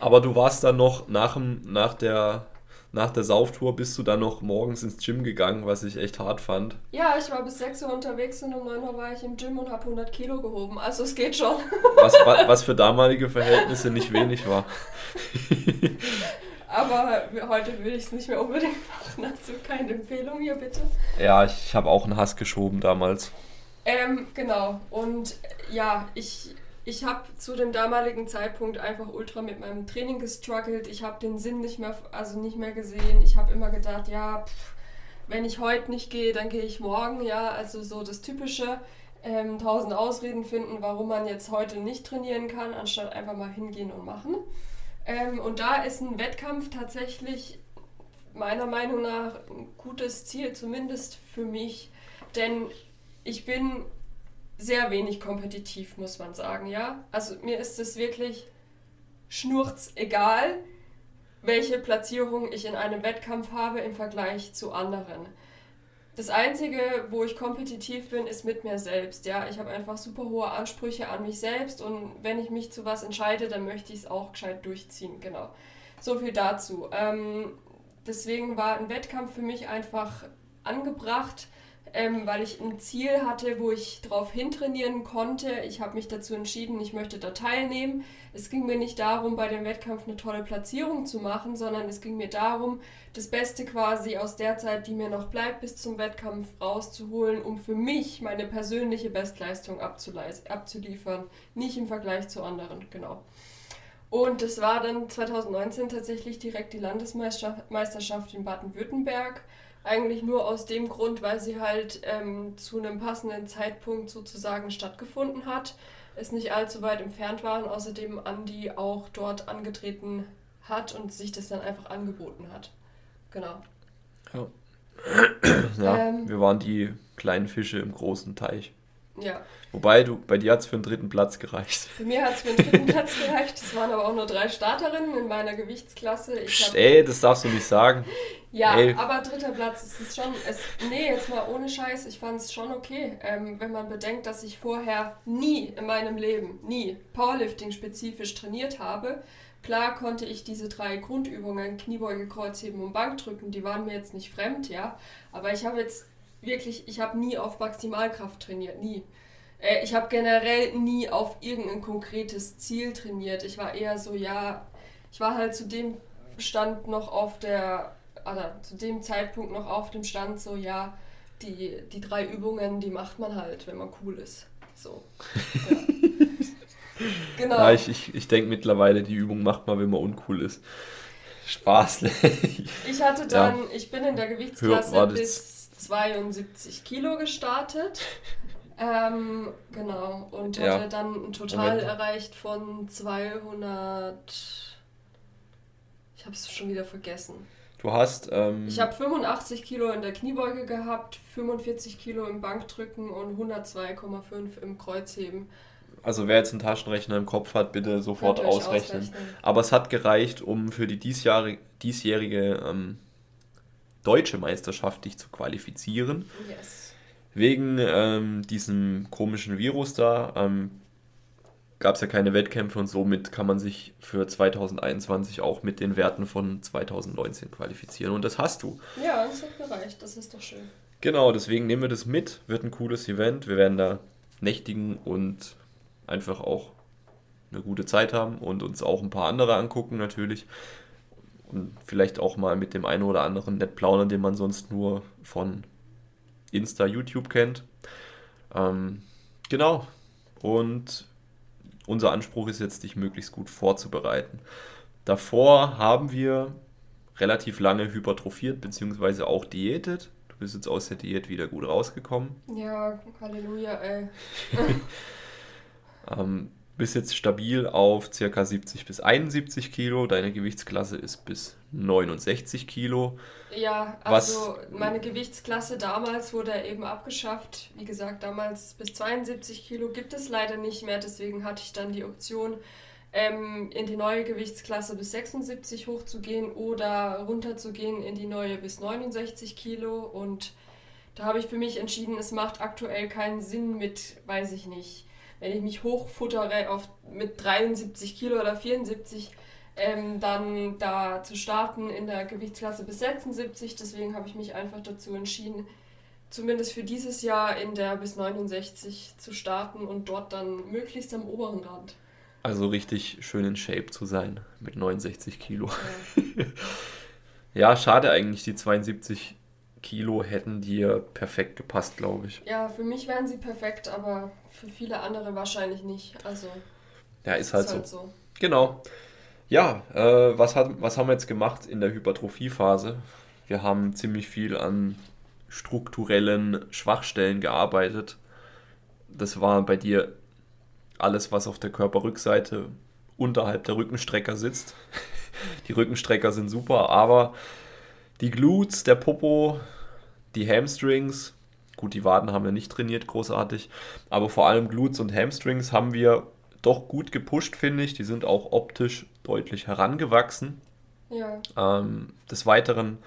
Aber du warst dann noch nach, dem, nach der nach der Sauftour bist du dann noch morgens ins Gym gegangen, was ich echt hart fand. Ja, ich war bis 6 Uhr unterwegs und um 9 Uhr war ich im Gym und habe 100 Kilo gehoben. Also es geht schon. Was, was für damalige Verhältnisse nicht wenig war. Aber heute würde ich es nicht mehr unbedingt machen. Hast du keine Empfehlung hier, bitte? Ja, ich habe auch einen Hass geschoben damals. Ähm, genau. Und ja, ich ich habe zu dem damaligen Zeitpunkt einfach ultra mit meinem Training gestruggelt. Ich habe den Sinn nicht mehr, also nicht mehr gesehen. Ich habe immer gedacht, ja, pff, wenn ich heute nicht gehe, dann gehe ich morgen. Ja, also so das typische. Ähm, tausend Ausreden finden, warum man jetzt heute nicht trainieren kann, anstatt einfach mal hingehen und machen. Ähm, und da ist ein Wettkampf tatsächlich meiner Meinung nach ein gutes Ziel, zumindest für mich. Denn ich bin sehr wenig kompetitiv, muss man sagen, ja. Also mir ist es wirklich schnurz egal, welche Platzierung ich in einem Wettkampf habe im Vergleich zu anderen. Das Einzige, wo ich kompetitiv bin, ist mit mir selbst. Ja, ich habe einfach super hohe Ansprüche an mich selbst und wenn ich mich zu was entscheide, dann möchte ich es auch gescheit durchziehen. Genau. So viel dazu. Ähm, deswegen war ein Wettkampf für mich einfach angebracht ähm, weil ich ein Ziel hatte, wo ich drauf hintrainieren konnte. Ich habe mich dazu entschieden, ich möchte da teilnehmen. Es ging mir nicht darum, bei dem Wettkampf eine tolle Platzierung zu machen, sondern es ging mir darum, das Beste quasi aus der Zeit, die mir noch bleibt, bis zum Wettkampf rauszuholen, um für mich meine persönliche Bestleistung abzuliefern. Nicht im Vergleich zu anderen, genau. Und es war dann 2019 tatsächlich direkt die Landesmeisterschaft in Baden-Württemberg. Eigentlich nur aus dem Grund, weil sie halt ähm, zu einem passenden Zeitpunkt sozusagen stattgefunden hat, es nicht allzu weit entfernt war und außerdem Andi auch dort angetreten hat und sich das dann einfach angeboten hat. Genau. Ja, ja ähm, wir waren die kleinen Fische im großen Teich. Ja. Wobei, du, bei dir hat es für den dritten Platz gereicht. Für mich hat es für den dritten Platz gereicht. Es waren aber auch nur drei Starterinnen in meiner Gewichtsklasse. Ich Psst, ey, das darfst du nicht sagen. ja, ey. aber dritter Platz ist es schon. Es, nee, jetzt mal ohne Scheiß, ich fand es schon okay. Ähm, wenn man bedenkt, dass ich vorher nie in meinem Leben, nie Powerlifting spezifisch trainiert habe. Klar konnte ich diese drei Grundübungen, Kniebeuge, Kreuzheben und Bankdrücken, die waren mir jetzt nicht fremd, ja. Aber ich habe jetzt wirklich, ich habe nie auf Maximalkraft trainiert, nie. Äh, ich habe generell nie auf irgendein konkretes Ziel trainiert. Ich war eher so, ja, ich war halt zu dem Stand noch auf der, also zu dem Zeitpunkt noch auf dem Stand so, ja, die, die drei Übungen, die macht man halt, wenn man cool ist. So. Ja. genau. Ja, ich ich, ich denke mittlerweile, die Übung macht man, wenn man uncool ist. Spaß. ich hatte dann, ja. ich bin in der Gewichtsklasse bis 72 Kilo gestartet. Ähm, genau, und ja. hatte dann ein Total Moment. erreicht von 200. Ich habe es schon wieder vergessen. Du hast. Ähm, ich habe 85 Kilo in der Kniebeuge gehabt, 45 Kilo im Bankdrücken und 102,5 im Kreuzheben. Also wer jetzt einen Taschenrechner im Kopf hat, bitte sofort ausrechnen. ausrechnen. Aber es hat gereicht, um für die diesjährige, diesjährige ähm, deutsche Meisterschaft dich zu qualifizieren. Yes. Wegen ähm, diesem komischen Virus da ähm, gab es ja keine Wettkämpfe und somit kann man sich für 2021 auch mit den Werten von 2019 qualifizieren. Und das hast du. Ja, das hat gereicht. Das ist doch schön. Genau, deswegen nehmen wir das mit. Wird ein cooles Event. Wir werden da nächtigen und einfach auch eine gute Zeit haben und uns auch ein paar andere angucken natürlich vielleicht auch mal mit dem einen oder anderen nett plaudern, den man sonst nur von Insta, YouTube kennt. Ähm, genau. Und unser Anspruch ist jetzt, dich möglichst gut vorzubereiten. Davor haben wir relativ lange hypertrophiert bzw. auch diätet. Du bist jetzt aus der Diät wieder gut rausgekommen. Ja, Halleluja, ey. ähm, bist jetzt stabil auf ca. 70 bis 71 Kilo. Deine Gewichtsklasse ist bis 69 Kilo. Ja, also Was, meine Gewichtsklasse damals wurde eben abgeschafft. Wie gesagt, damals bis 72 Kilo gibt es leider nicht mehr. Deswegen hatte ich dann die Option, ähm, in die neue Gewichtsklasse bis 76 hochzugehen oder runterzugehen in die neue bis 69 Kilo. Und da habe ich für mich entschieden, es macht aktuell keinen Sinn mit, weiß ich nicht, wenn ich mich hochfuttere auf, mit 73 Kilo oder 74 ähm, dann da zu starten in der Gewichtsklasse bis 76. Deswegen habe ich mich einfach dazu entschieden, zumindest für dieses Jahr in der bis 69 zu starten und dort dann möglichst am oberen Rand. Also richtig schön in Shape zu sein mit 69 Kilo. Ja, ja schade eigentlich, die 72 Kilo hätten dir perfekt gepasst, glaube ich. Ja, für mich wären sie perfekt, aber für viele andere wahrscheinlich nicht. Also. Ja, ist halt, ist halt so. so. Genau. Ja, äh, was, hat, was haben wir jetzt gemacht in der Hypertrophiephase? Wir haben ziemlich viel an strukturellen Schwachstellen gearbeitet. Das war bei dir alles, was auf der Körperrückseite unterhalb der Rückenstrecker sitzt. Die Rückenstrecker sind super, aber die Glutes, der Popo, die Hamstrings, gut, die Waden haben wir nicht trainiert, großartig, aber vor allem Glutes und Hamstrings haben wir doch gut gepusht, finde ich. Die sind auch optisch deutlich herangewachsen. Ja. Ähm, des Weiteren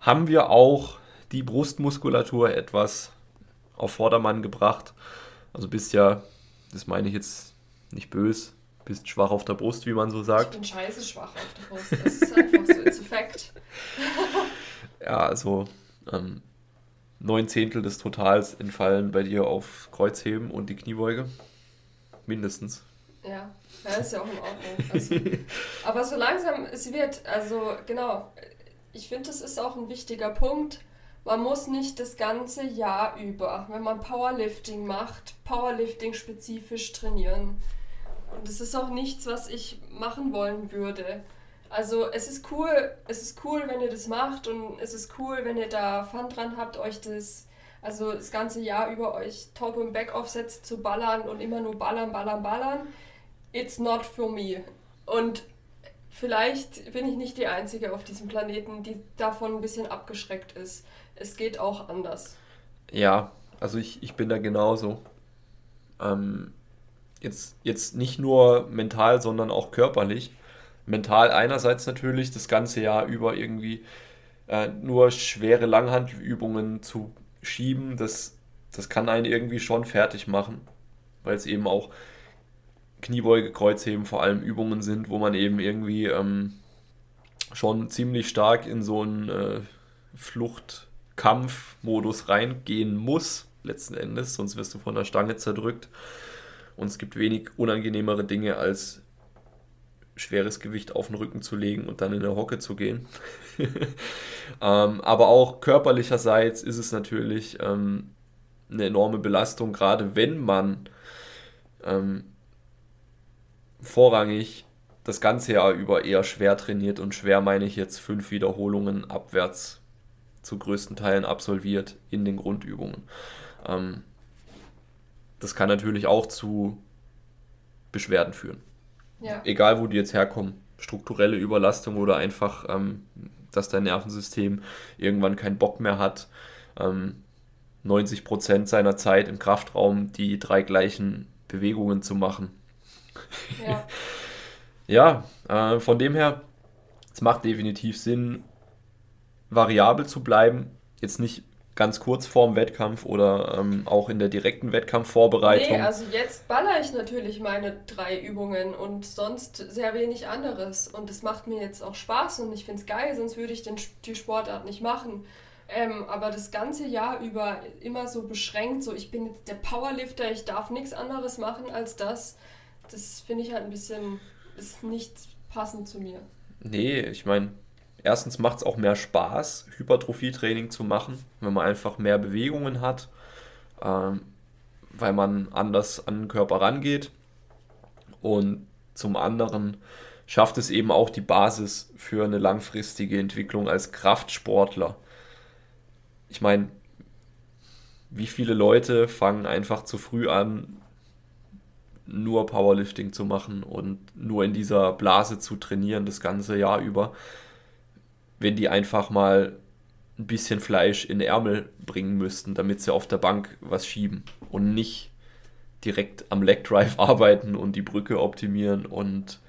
haben wir auch die Brustmuskulatur etwas auf Vordermann gebracht. Also bist ja, das meine ich jetzt nicht böse, bist schwach auf der Brust, wie man so sagt. Ich bin scheiße schwach auf der Brust. Das ist einfach so, it's a fact. ja, also ähm, neun Zehntel des Totals entfallen bei dir auf Kreuzheben und die Kniebeuge. Mindestens. Ja, ja ist ja auch in Ordnung. Also, aber so langsam es wird, also genau, ich finde, das ist auch ein wichtiger Punkt. Man muss nicht das ganze Jahr über, wenn man Powerlifting macht, Powerlifting spezifisch trainieren. Und das ist auch nichts, was ich machen wollen würde. Also es ist cool, es ist cool, wenn ihr das macht und es ist cool, wenn ihr da Fun dran habt, euch das also das ganze Jahr über euch Top- und Back-Aufsätze zu ballern und immer nur ballern, ballern, ballern. It's not for me. Und vielleicht bin ich nicht die Einzige auf diesem Planeten, die davon ein bisschen abgeschreckt ist. Es geht auch anders. Ja, also ich, ich bin da genauso. Ähm, jetzt, jetzt nicht nur mental, sondern auch körperlich. Mental einerseits natürlich das ganze Jahr über irgendwie äh, nur schwere Langhandelübungen zu schieben, das, das kann einen irgendwie schon fertig machen, weil es eben auch Kniebeuge, Kreuzheben vor allem Übungen sind, wo man eben irgendwie ähm, schon ziemlich stark in so einen äh, Fluchtkampfmodus reingehen muss, letzten Endes, sonst wirst du von der Stange zerdrückt. Und es gibt wenig unangenehmere Dinge, als schweres Gewicht auf den Rücken zu legen und dann in der Hocke zu gehen. ähm, aber auch körperlicherseits ist es natürlich ähm, eine enorme Belastung, gerade wenn man ähm, vorrangig das ganze Jahr über eher schwer trainiert und schwer meine ich jetzt fünf Wiederholungen abwärts zu größten Teilen absolviert in den Grundübungen. Ähm, das kann natürlich auch zu Beschwerden führen. Ja. Egal, wo die jetzt herkommen. Strukturelle Überlastung oder einfach, ähm, dass dein Nervensystem irgendwann keinen Bock mehr hat. Ähm, 90% seiner Zeit im Kraftraum die drei gleichen Bewegungen zu machen. Ja, ja äh, von dem her, es macht definitiv Sinn, variabel zu bleiben. Jetzt nicht ganz kurz vorm Wettkampf oder ähm, auch in der direkten Wettkampfvorbereitung? Nee, also jetzt baller ich natürlich meine drei Übungen und sonst sehr wenig anderes. Und es macht mir jetzt auch Spaß und ich finde es geil, sonst würde ich den, die Sportart nicht machen. Ähm, aber das ganze Jahr über immer so beschränkt, so ich bin jetzt der Powerlifter, ich darf nichts anderes machen als das, das finde ich halt ein bisschen, ist nicht passend zu mir. Nee, ich meine, Erstens macht es auch mehr Spaß, Hypertrophietraining zu machen, wenn man einfach mehr Bewegungen hat, ähm, weil man anders an den Körper rangeht. Und zum anderen schafft es eben auch die Basis für eine langfristige Entwicklung als Kraftsportler. Ich meine, wie viele Leute fangen einfach zu früh an, nur Powerlifting zu machen und nur in dieser Blase zu trainieren das ganze Jahr über, wenn die einfach mal ein bisschen Fleisch in Ärmel bringen müssten, damit sie auf der Bank was schieben und nicht direkt am Leg Drive arbeiten und die Brücke optimieren und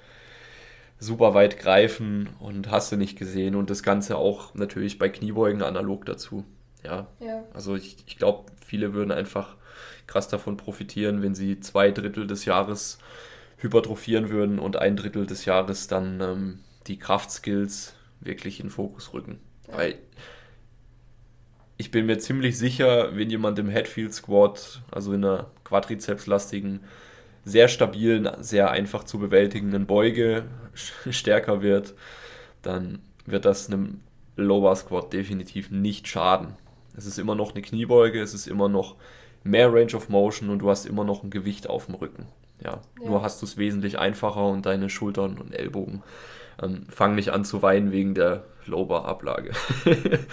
super weit greifen und hast du nicht gesehen und das Ganze auch natürlich bei Kniebeugen analog dazu. Ja. ja. Also ich, ich glaube, viele würden einfach krass davon profitieren, wenn sie zwei Drittel des Jahres hypertrophieren würden und ein Drittel des Jahres dann ähm, die Kraftskills wirklich in den Fokus rücken. Ja. Weil ich bin mir ziemlich sicher, wenn jemand im Headfield Squat, also in einer quadrizepslastigen, sehr stabilen, sehr einfach zu bewältigenden Beuge stärker wird, dann wird das einem Lower Squat definitiv nicht schaden. Es ist immer noch eine Kniebeuge, es ist immer noch mehr Range of Motion und du hast immer noch ein Gewicht auf dem Rücken. Ja, ja. nur hast du es wesentlich einfacher und deine Schultern und Ellbogen ähm, fangen nicht an zu weinen wegen der Lower-Ablage.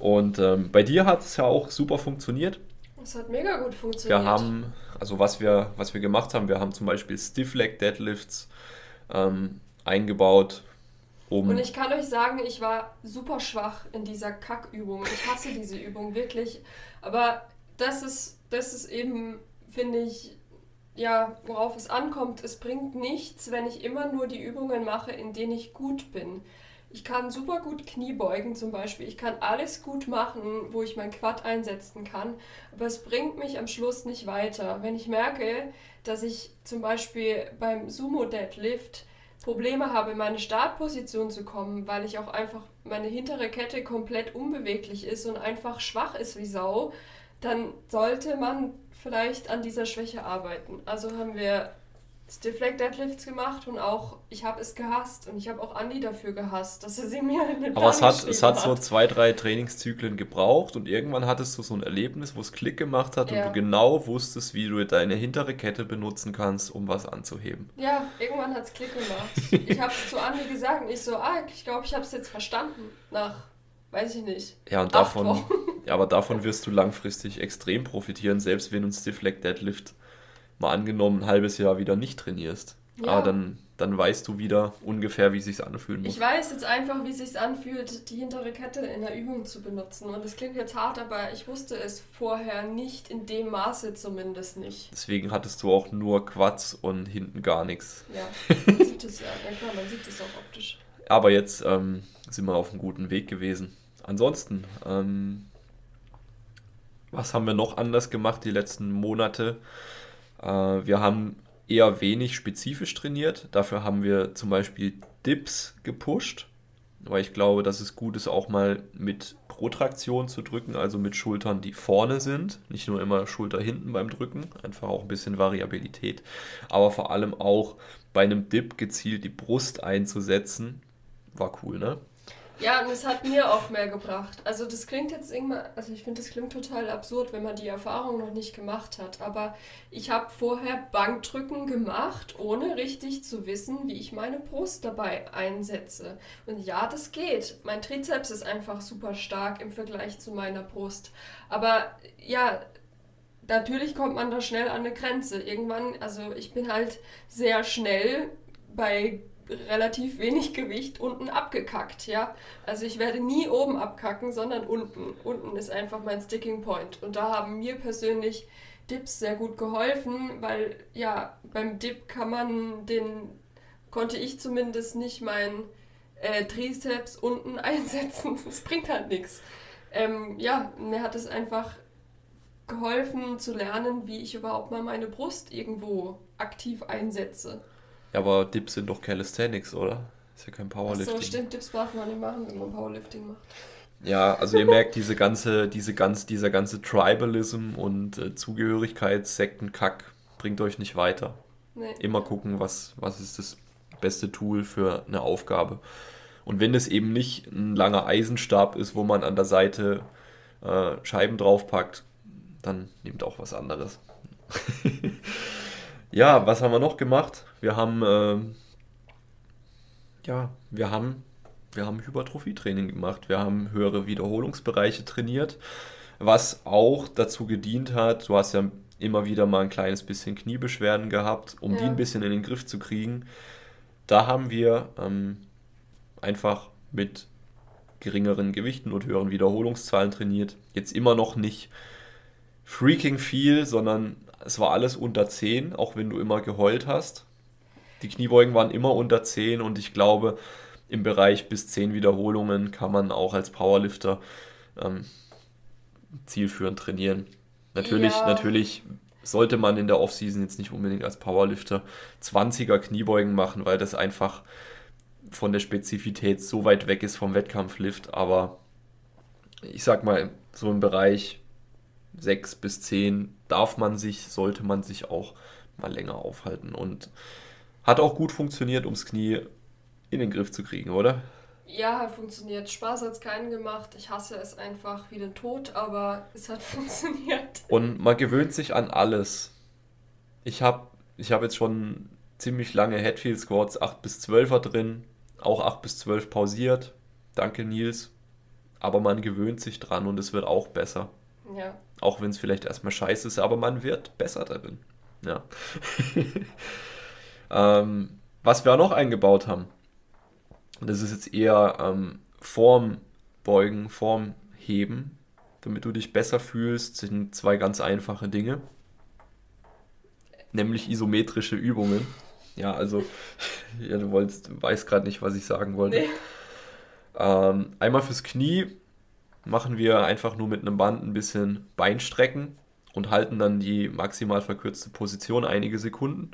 und ähm, bei dir hat es ja auch super funktioniert. Es hat mega gut funktioniert. Wir haben, also was wir, was wir gemacht haben, wir haben zum Beispiel Stiff Leg Deadlifts ähm, eingebaut, um und ich kann euch sagen, ich war super schwach in dieser Kackübung. Ich hasse diese Übung wirklich. Aber das ist, das ist eben, finde ich, ja, worauf es ankommt. Es bringt nichts, wenn ich immer nur die Übungen mache, in denen ich gut bin. Ich kann super gut Kniebeugen zum Beispiel. Ich kann alles gut machen, wo ich mein Quad einsetzen kann. Aber es bringt mich am Schluss nicht weiter. Wenn ich merke, dass ich zum Beispiel beim Sumo Deadlift Probleme habe, in meine Startposition zu kommen, weil ich auch einfach meine hintere Kette komplett unbeweglich ist und einfach schwach ist wie Sau, dann sollte man vielleicht an dieser Schwäche arbeiten. Also haben wir Stiff Leg Deadlifts gemacht und auch ich habe es gehasst und ich habe auch Andi dafür gehasst, dass er sie mir in den Aber es hat, es hat, so zwei, drei Trainingszyklen gebraucht und irgendwann hattest du so ein Erlebnis, wo es Klick gemacht hat ja. und du genau wusstest, wie du deine hintere Kette benutzen kannst, um was anzuheben. Ja, irgendwann hat es Klick gemacht. ich habe es zu Andi gesagt und ich so, ah, ich glaube, ich habe es jetzt verstanden nach weiß ich nicht. Ja, und davon, ja, aber davon wirst du langfristig extrem profitieren, selbst wenn du ein Stiff Leg Deadlift mal angenommen ein halbes Jahr wieder nicht trainierst. Ja. Aber dann, dann weißt du wieder ungefähr, wie es sich anfühlen muss. Ich weiß jetzt einfach, wie es sich anfühlt, die hintere Kette in der Übung zu benutzen. Und das klingt jetzt hart, aber ich wusste es vorher nicht, in dem Maße zumindest nicht. Deswegen hattest du auch nur Quads und hinten gar nichts. Ja, man sieht es ja. Ja klar, man sieht es auch optisch. Aber jetzt ähm, sind wir auf einem guten Weg gewesen. Ansonsten, ähm, was haben wir noch anders gemacht die letzten Monate? Äh, wir haben eher wenig spezifisch trainiert. Dafür haben wir zum Beispiel Dips gepusht, weil ich glaube, dass es gut ist, auch mal mit Protraktion zu drücken, also mit Schultern, die vorne sind. Nicht nur immer Schulter hinten beim Drücken, einfach auch ein bisschen Variabilität. Aber vor allem auch bei einem Dip gezielt die Brust einzusetzen. War cool, ne? Ja, und es hat mir auch mehr gebracht. Also das klingt jetzt irgendwann, also ich finde, das klingt total absurd, wenn man die Erfahrung noch nicht gemacht hat. Aber ich habe vorher Bankdrücken gemacht, ohne richtig zu wissen, wie ich meine Brust dabei einsetze. Und ja, das geht. Mein Trizeps ist einfach super stark im Vergleich zu meiner Brust. Aber ja, natürlich kommt man da schnell an eine Grenze. Irgendwann, also ich bin halt sehr schnell bei relativ wenig Gewicht unten abgekackt, ja. Also ich werde nie oben abkacken, sondern unten. Unten ist einfach mein Sticking Point. Und da haben mir persönlich Dips sehr gut geholfen, weil ja, beim Dip kann man den, konnte ich zumindest nicht mein äh, Triceps unten einsetzen. Das bringt halt nichts. Ähm, ja, mir hat es einfach geholfen zu lernen, wie ich überhaupt mal meine Brust irgendwo aktiv einsetze. Ja, aber Dips sind doch Calisthenics, oder? Ist ja kein Powerlifting. Ach so, stimmt, Dips darf man nicht machen, wenn man Powerlifting macht. Ja, also ihr merkt diese ganze, diese ganz, dieser ganze Tribalism und äh, Zugehörigkeitssektenkack bringt euch nicht weiter. Nee. Immer gucken, was, was ist das beste Tool für eine Aufgabe. Und wenn es eben nicht ein langer Eisenstab ist, wo man an der Seite äh, Scheiben draufpackt, dann nehmt auch was anderes. Ja, was haben wir noch gemacht? Wir haben, äh, ja, wir haben, wir haben Hypertrophie-Training gemacht. Wir haben höhere Wiederholungsbereiche trainiert, was auch dazu gedient hat. Du hast ja immer wieder mal ein kleines bisschen Kniebeschwerden gehabt, um Ja. die ein bisschen in den Griff zu kriegen. Da haben wir ähm, einfach mit geringeren Gewichten und höheren Wiederholungszahlen trainiert. Jetzt immer noch nicht freaking viel, sondern es war alles unter 10, auch wenn du immer geheult hast. Die Kniebeugen waren immer unter 10 und ich glaube, im Bereich bis 10 Wiederholungen kann man auch als Powerlifter ähm, zielführend trainieren. Natürlich, Ja. natürlich sollte man in der Offseason jetzt nicht unbedingt als Powerlifter 20er Kniebeugen machen, weil das einfach von der Spezifität so weit weg ist vom Wettkampflift, aber ich sag mal, so im Bereich 6 bis 10 darf man sich, sollte man sich auch mal länger aufhalten und hat auch gut funktioniert, ums Knie in den Griff zu kriegen, oder? Ja, hat funktioniert. Spaß hat es keinen gemacht. Ich hasse es einfach wie den Tod, aber es hat funktioniert. Und man gewöhnt sich an alles. Ich habe ich hab jetzt schon ziemlich lange Headfield Squats 8 bis 12er drin, auch 8 bis 12 pausiert. Danke Nils. Aber man gewöhnt sich dran und es wird auch besser. Ja. Auch wenn es vielleicht erstmal scheiße ist, aber man wird besser darin. Ja. ähm, was wir auch noch eingebaut haben, das ist jetzt eher ähm, Form beugen, Form heben, damit du dich besser fühlst, sind zwei ganz einfache Dinge. Nämlich isometrische Übungen. Ja, also, ja, du wolltest, du weißt gerade nicht, was ich sagen wollte. Nee. Ähm, einmal fürs Knie machen wir einfach nur mit einem Band ein bisschen Beinstrecken und halten dann die maximal verkürzte Position einige Sekunden.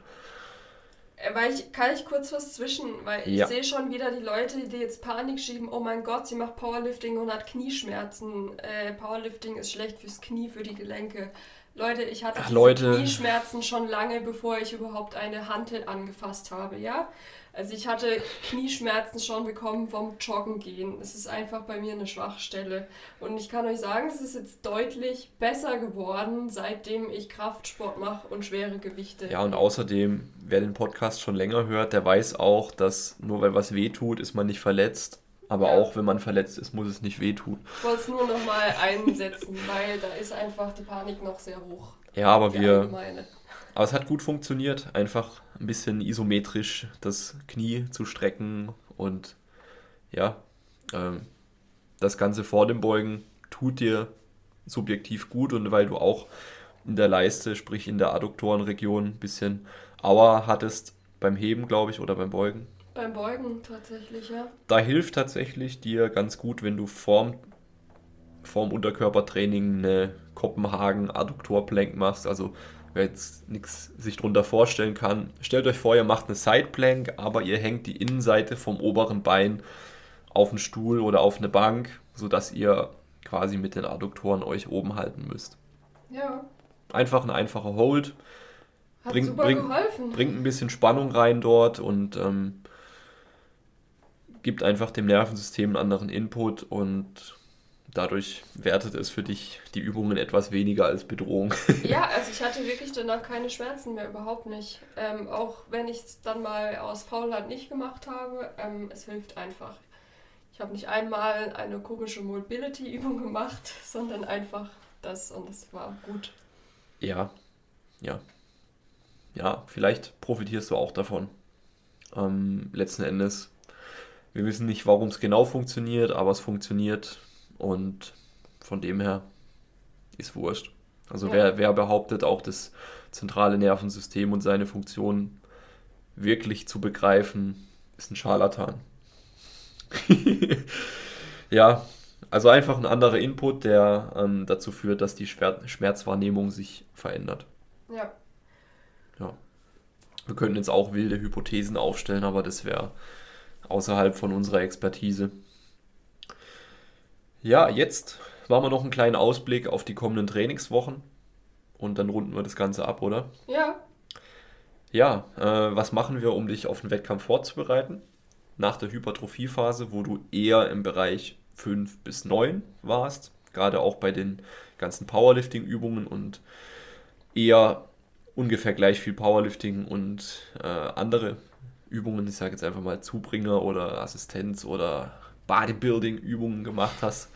Äh, Weil ich, kann ich kurz was zwischen, weil Ja. ich sehe schon wieder die Leute, die jetzt Panik schieben, oh mein Gott, sie macht Powerlifting und hat Knieschmerzen. Äh, Powerlifting ist schlecht fürs Knie, für die Gelenke. Leute, ich hatte Ach, diese Leute. Knieschmerzen schon lange, bevor ich überhaupt eine Hantel angefasst habe, ja? Also ich hatte Knieschmerzen schon bekommen vom Joggen gehen. Es ist einfach bei mir eine Schwachstelle. Und ich kann euch sagen, es ist jetzt deutlich besser geworden, seitdem ich Kraftsport mache und schwere Gewichte. Ja, und außerdem, wer den Podcast schon länger hört, der weiß auch, dass nur weil was weh tut, ist man nicht verletzt. Aber Ja. auch wenn man verletzt ist, muss es nicht wehtun. Ich wollte es nur nochmal einsetzen, weil da ist einfach die Panik noch sehr hoch. Ja, aber wir, allgemeine. aber es hat gut funktioniert. Einfach ein bisschen isometrisch das Knie zu strecken und ja, ähm, das Ganze vor dem Beugen tut dir subjektiv gut und weil du auch in der Leiste, sprich in der Adduktorenregion, ein bisschen Aua hattest beim Heben, glaube ich, oder beim Beugen. Beim Beugen tatsächlich, ja. Da hilft tatsächlich dir ganz gut, wenn du vorm, vorm Unterkörpertraining eine Kopenhagen-Adduktorplank machst. Also wer jetzt nichts sich drunter vorstellen kann, stellt euch vor, ihr macht eine Sideplank, aber ihr hängt die Innenseite vom oberen Bein auf einen Stuhl oder auf eine Bank, sodass ihr quasi mit den Adduktoren euch oben halten müsst. Ja. Einfach ein einfacher Hold, Hat Bring- super bring- geholfen. bringt ein bisschen Spannung rein dort und ähm, gibt einfach dem Nervensystem einen anderen Input und dadurch wertet es für dich die Übungen etwas weniger als Bedrohung. Ja, also ich hatte wirklich danach keine Schmerzen mehr, überhaupt nicht. Ähm, auch wenn ich es dann mal aus Faulheit nicht gemacht habe, ähm, es hilft einfach. Ich habe nicht einmal eine komische Mobility-Übung gemacht, sondern einfach das und es war gut. Ja, ja. Ja, vielleicht profitierst du auch davon. Ähm, letzten Endes, wir wissen nicht, warum es genau funktioniert, aber es funktioniert und von dem her ist wurscht. Also Ja. wer, wer behauptet, auch das zentrale Nervensystem und seine Funktion wirklich zu begreifen, ist ein Scharlatan. ja, also einfach ein anderer Input, der ähm, dazu führt, dass die Schmerzwahrnehmung sich verändert. Ja, Wir könnten jetzt auch wilde Hypothesen aufstellen, aber das wäre außerhalb von unserer Expertise. Ja, jetzt machen wir noch einen kleinen Ausblick auf die kommenden Trainingswochen und dann runden wir das Ganze ab, oder? ja, Ja, äh, was machen wir, um dich auf den Wettkampf vorzubereiten? Nach der Hypertrophiephase, wo du eher im Bereich 5 bis 9 warst, gerade auch bei den ganzen Powerlifting-Übungen und eher ungefähr gleich viel Powerlifting und äh, andere Übungen, ich sage jetzt einfach mal Zubringer oder Assistenz oder Bodybuilding-Übungen gemacht hast.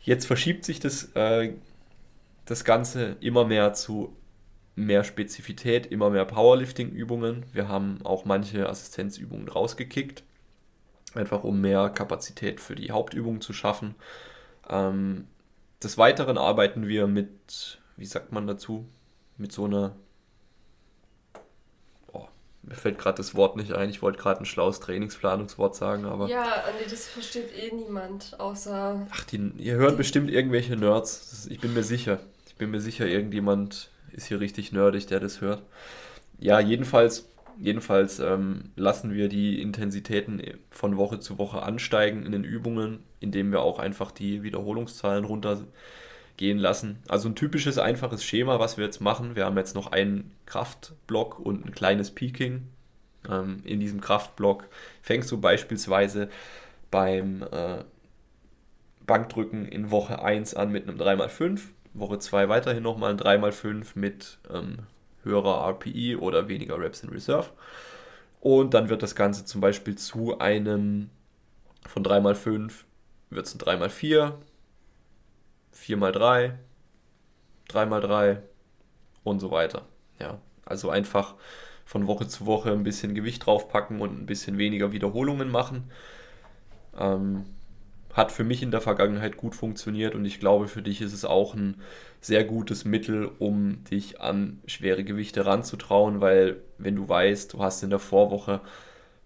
Jetzt verschiebt sich das äh, das Ganze immer mehr zu mehr Spezifität, immer mehr Powerlifting-Übungen. Wir haben auch manche Assistenzübungen rausgekickt, einfach um mehr Kapazität für die Hauptübungen zu schaffen. Ähm, des Weiteren arbeiten wir mit, wie sagt man dazu, mit so einer fällt gerade das Wort nicht ein. Ich wollte gerade ein schlaues Trainingsplanungswort sagen, aber. Ja, nee, das versteht eh niemand, außer. Ach, die, ihr hört die, bestimmt irgendwelche Nerds. Das, ich bin mir sicher. Ich bin mir sicher, irgendjemand ist hier richtig nerdig, der das hört. Ja, jedenfalls, jedenfalls ähm, lassen wir die Intensitäten von Woche zu Woche ansteigen in den Übungen, indem wir auch einfach die Wiederholungszahlen runtergehen lassen. Also ein typisches, einfaches Schema, was wir jetzt machen. Wir haben jetzt noch einen Kraftblock und ein kleines Peaking. Ähm, in diesem Kraftblock fängst du beispielsweise beim äh, Bankdrücken in Woche 1 an mit einem 3x5 Woche 2 weiterhin nochmal ein 3x5 mit ähm, höherer RPI oder weniger Reps in Reserve. Und dann wird das Ganze zum Beispiel zu einem von 3x5 wird es ein 3x4, 4x3, 3x3 und so weiter. Ja, also einfach von Woche zu Woche ein bisschen Gewicht draufpacken und ein bisschen weniger Wiederholungen machen. Ähm, hat für mich in der Vergangenheit gut funktioniert und ich glaube, für dich ist es auch ein sehr gutes Mittel, um dich an schwere Gewichte ranzutrauen, weil wenn du weißt, du hast in der Vorwoche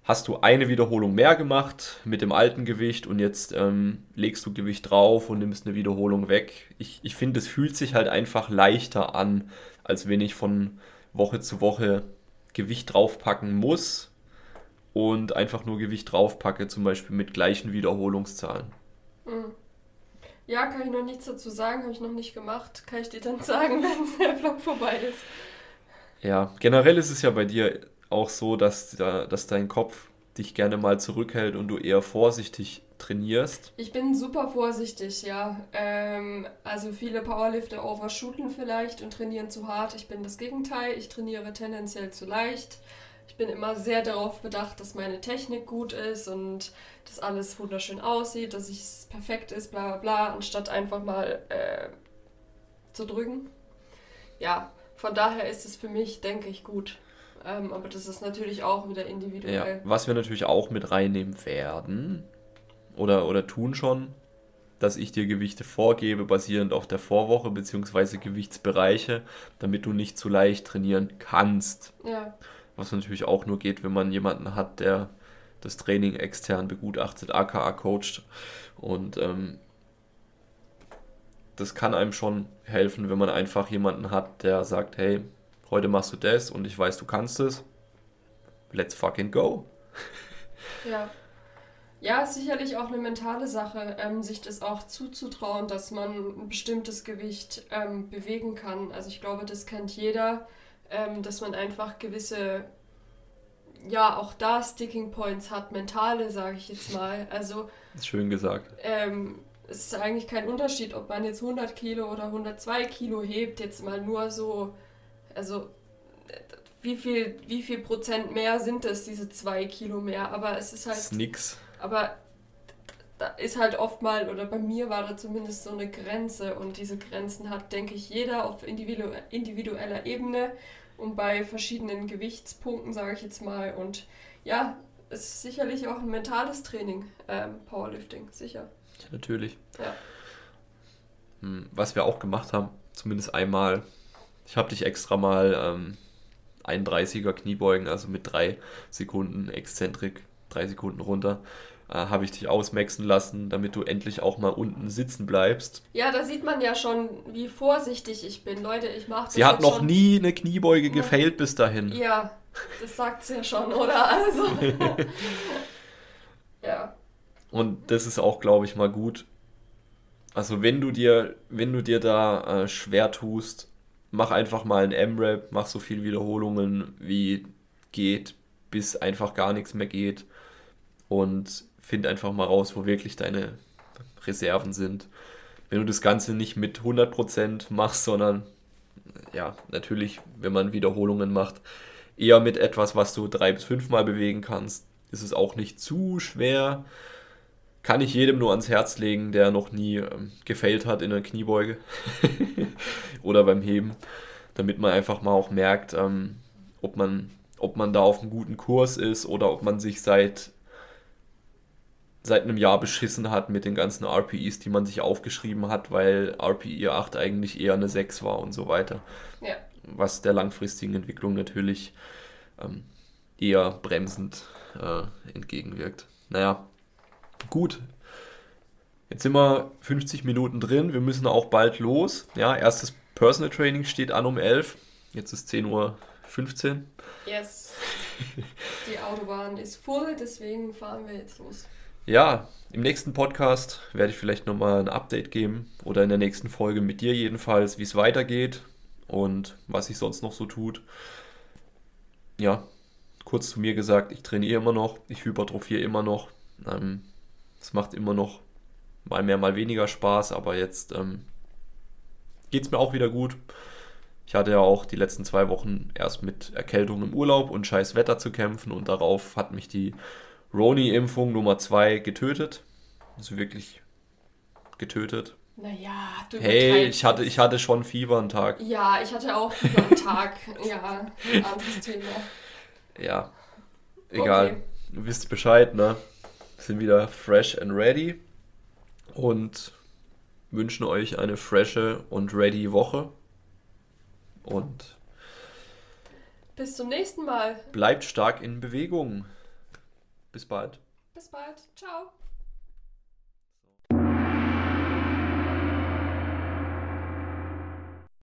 hast du eine Wiederholung mehr gemacht mit dem alten Gewicht und jetzt ähm, legst du Gewicht drauf und nimmst eine Wiederholung weg. Ich, ich finde, es fühlt sich halt einfach leichter an, als wenn ich von Woche zu Woche Gewicht draufpacken muss und einfach nur Gewicht draufpacke, zum Beispiel mit gleichen Wiederholungszahlen. Mhm. Ja, kann ich noch nichts dazu sagen, habe ich noch nicht gemacht. Kann ich dir dann sagen, wenn der Vlog vorbei ist. Ja, generell ist es ja bei dir auch so, dass, dass dein Kopf dich gerne mal zurückhält und du eher vorsichtig trainierst. Ich bin super vorsichtig, ja. Ähm, also viele Powerlifter overshooten vielleicht und trainieren zu hart. Ich bin das Gegenteil. Ich trainiere tendenziell zu leicht. Ich bin immer sehr darauf bedacht, dass meine Technik gut ist und dass alles wunderschön aussieht, dass es perfekt ist, bla bla bla, anstatt einfach mal äh, zu drücken. Ja, von daher ist es für mich, denke ich, gut. Ähm, aber das ist natürlich auch wieder individuell. Ja, was wir natürlich auch mit reinnehmen werden oder, oder tun schon, dass ich dir Gewichte vorgebe, basierend auf der Vorwoche bzw. Gewichtsbereiche, damit du nicht zu leicht trainieren kannst. Ja. Was natürlich auch nur geht, wenn man jemanden hat, der das Training extern begutachtet, aka coacht. Und ähm, das kann einem schon helfen, wenn man einfach jemanden hat, der sagt, hey, heute machst du das und ich weiß, du kannst es. Let's fucking go. Ja. Ja, ist sicherlich auch eine mentale Sache, ähm, sich das auch zuzutrauen, dass man ein bestimmtes Gewicht ähm, bewegen kann. Also ich glaube, das kennt jeder, ähm, dass man einfach gewisse ja auch da Sticking Points hat, mentale, sage ich jetzt mal. Also schön gesagt. Ähm, es ist eigentlich kein Unterschied, ob man jetzt 100 Kilo oder 102 Kilo hebt, jetzt mal nur so, also wie viel, wie viel Prozent mehr sind es, diese zwei Kilo mehr, aber es ist halt... Das ist nix. Aber da ist halt oft mal, oder bei mir war da zumindest so eine Grenze und diese Grenzen hat, denke ich, jeder auf individueller Ebene und bei verschiedenen Gewichtspunkten, sage ich jetzt mal. Und ja, es ist sicherlich auch ein mentales Training, ähm, Powerlifting, sicher. Natürlich. Ja. Hm, was wir auch gemacht haben, zumindest einmal, ich habe dich extra mal ähm, 31er Kniebeugen, also mit drei Sekunden Exzentrik, drei Sekunden runter, äh, habe ich dich ausmaxen lassen, damit du endlich auch mal unten sitzen bleibst. Ja, da sieht man ja schon, wie vorsichtig ich bin. Leute, ich mache das Sie hat noch nie eine Kniebeuge ja. gefailt bis dahin. Ja, das sagt sie ja schon, oder? Also. ja. Und das ist auch, glaube ich, mal gut. Also wenn du dir, wenn du dir da äh, schwer tust, mach einfach mal ein M-Rap, mach so viele Wiederholungen wie geht, bis einfach gar nichts mehr geht. Und find einfach mal raus, wo wirklich deine Reserven sind. Wenn du das Ganze nicht mit 100% machst, sondern ja, natürlich, wenn man Wiederholungen macht, eher mit etwas, was du drei bis fünfmal bewegen kannst, ist es auch nicht zu schwer. Kann ich jedem nur ans Herz legen, der noch nie ähm, gefailt hat in der Kniebeuge oder beim Heben, damit man einfach mal auch merkt, ähm, ob, man, ob man da auf einem guten Kurs ist oder ob man sich seit, seit einem Jahr beschissen hat mit den ganzen RPEs, die man sich aufgeschrieben hat, weil RPE 8 eigentlich eher eine 6 war und so weiter. Ja. Was der langfristigen Entwicklung natürlich ähm, eher bremsend äh, entgegenwirkt. Naja, gut. Jetzt sind wir 50 Minuten drin. Wir müssen auch bald los. Ja, erstes Personal Training steht an um 11. Jetzt ist 10.15 Uhr. Yes. Die Autobahn ist voll, deswegen fahren wir jetzt los. Ja, im nächsten Podcast werde ich vielleicht nochmal ein Update geben oder in der nächsten Folge mit dir jedenfalls, wie es weitergeht und was sich sonst noch so tut. Ja, kurz zu mir gesagt, ich trainiere immer noch, ich hypertrophiere immer noch. Ähm, es macht immer noch mal mehr, mal weniger Spaß, aber jetzt ähm, geht es mir auch wieder gut. Ich hatte ja auch die letzten zwei Wochen erst mit Erkältung im Urlaub und scheiß Wetter zu kämpfen und darauf hat mich die Roni-Impfung Nummer 2 getötet. Also wirklich getötet. Naja, du Hey, ich hatte, ich hatte schon Fieber einen Tag. Ja, ich hatte auch Fieber einen Tag. ja, ein anderes Thema. Ja, egal. Okay. Du wisst Bescheid, ne? Sind wieder fresh and ready und wünschen euch eine frische und ready Woche. Und bis zum nächsten Mal. Bleibt stark in Bewegung. Bis bald. Bis bald. Ciao.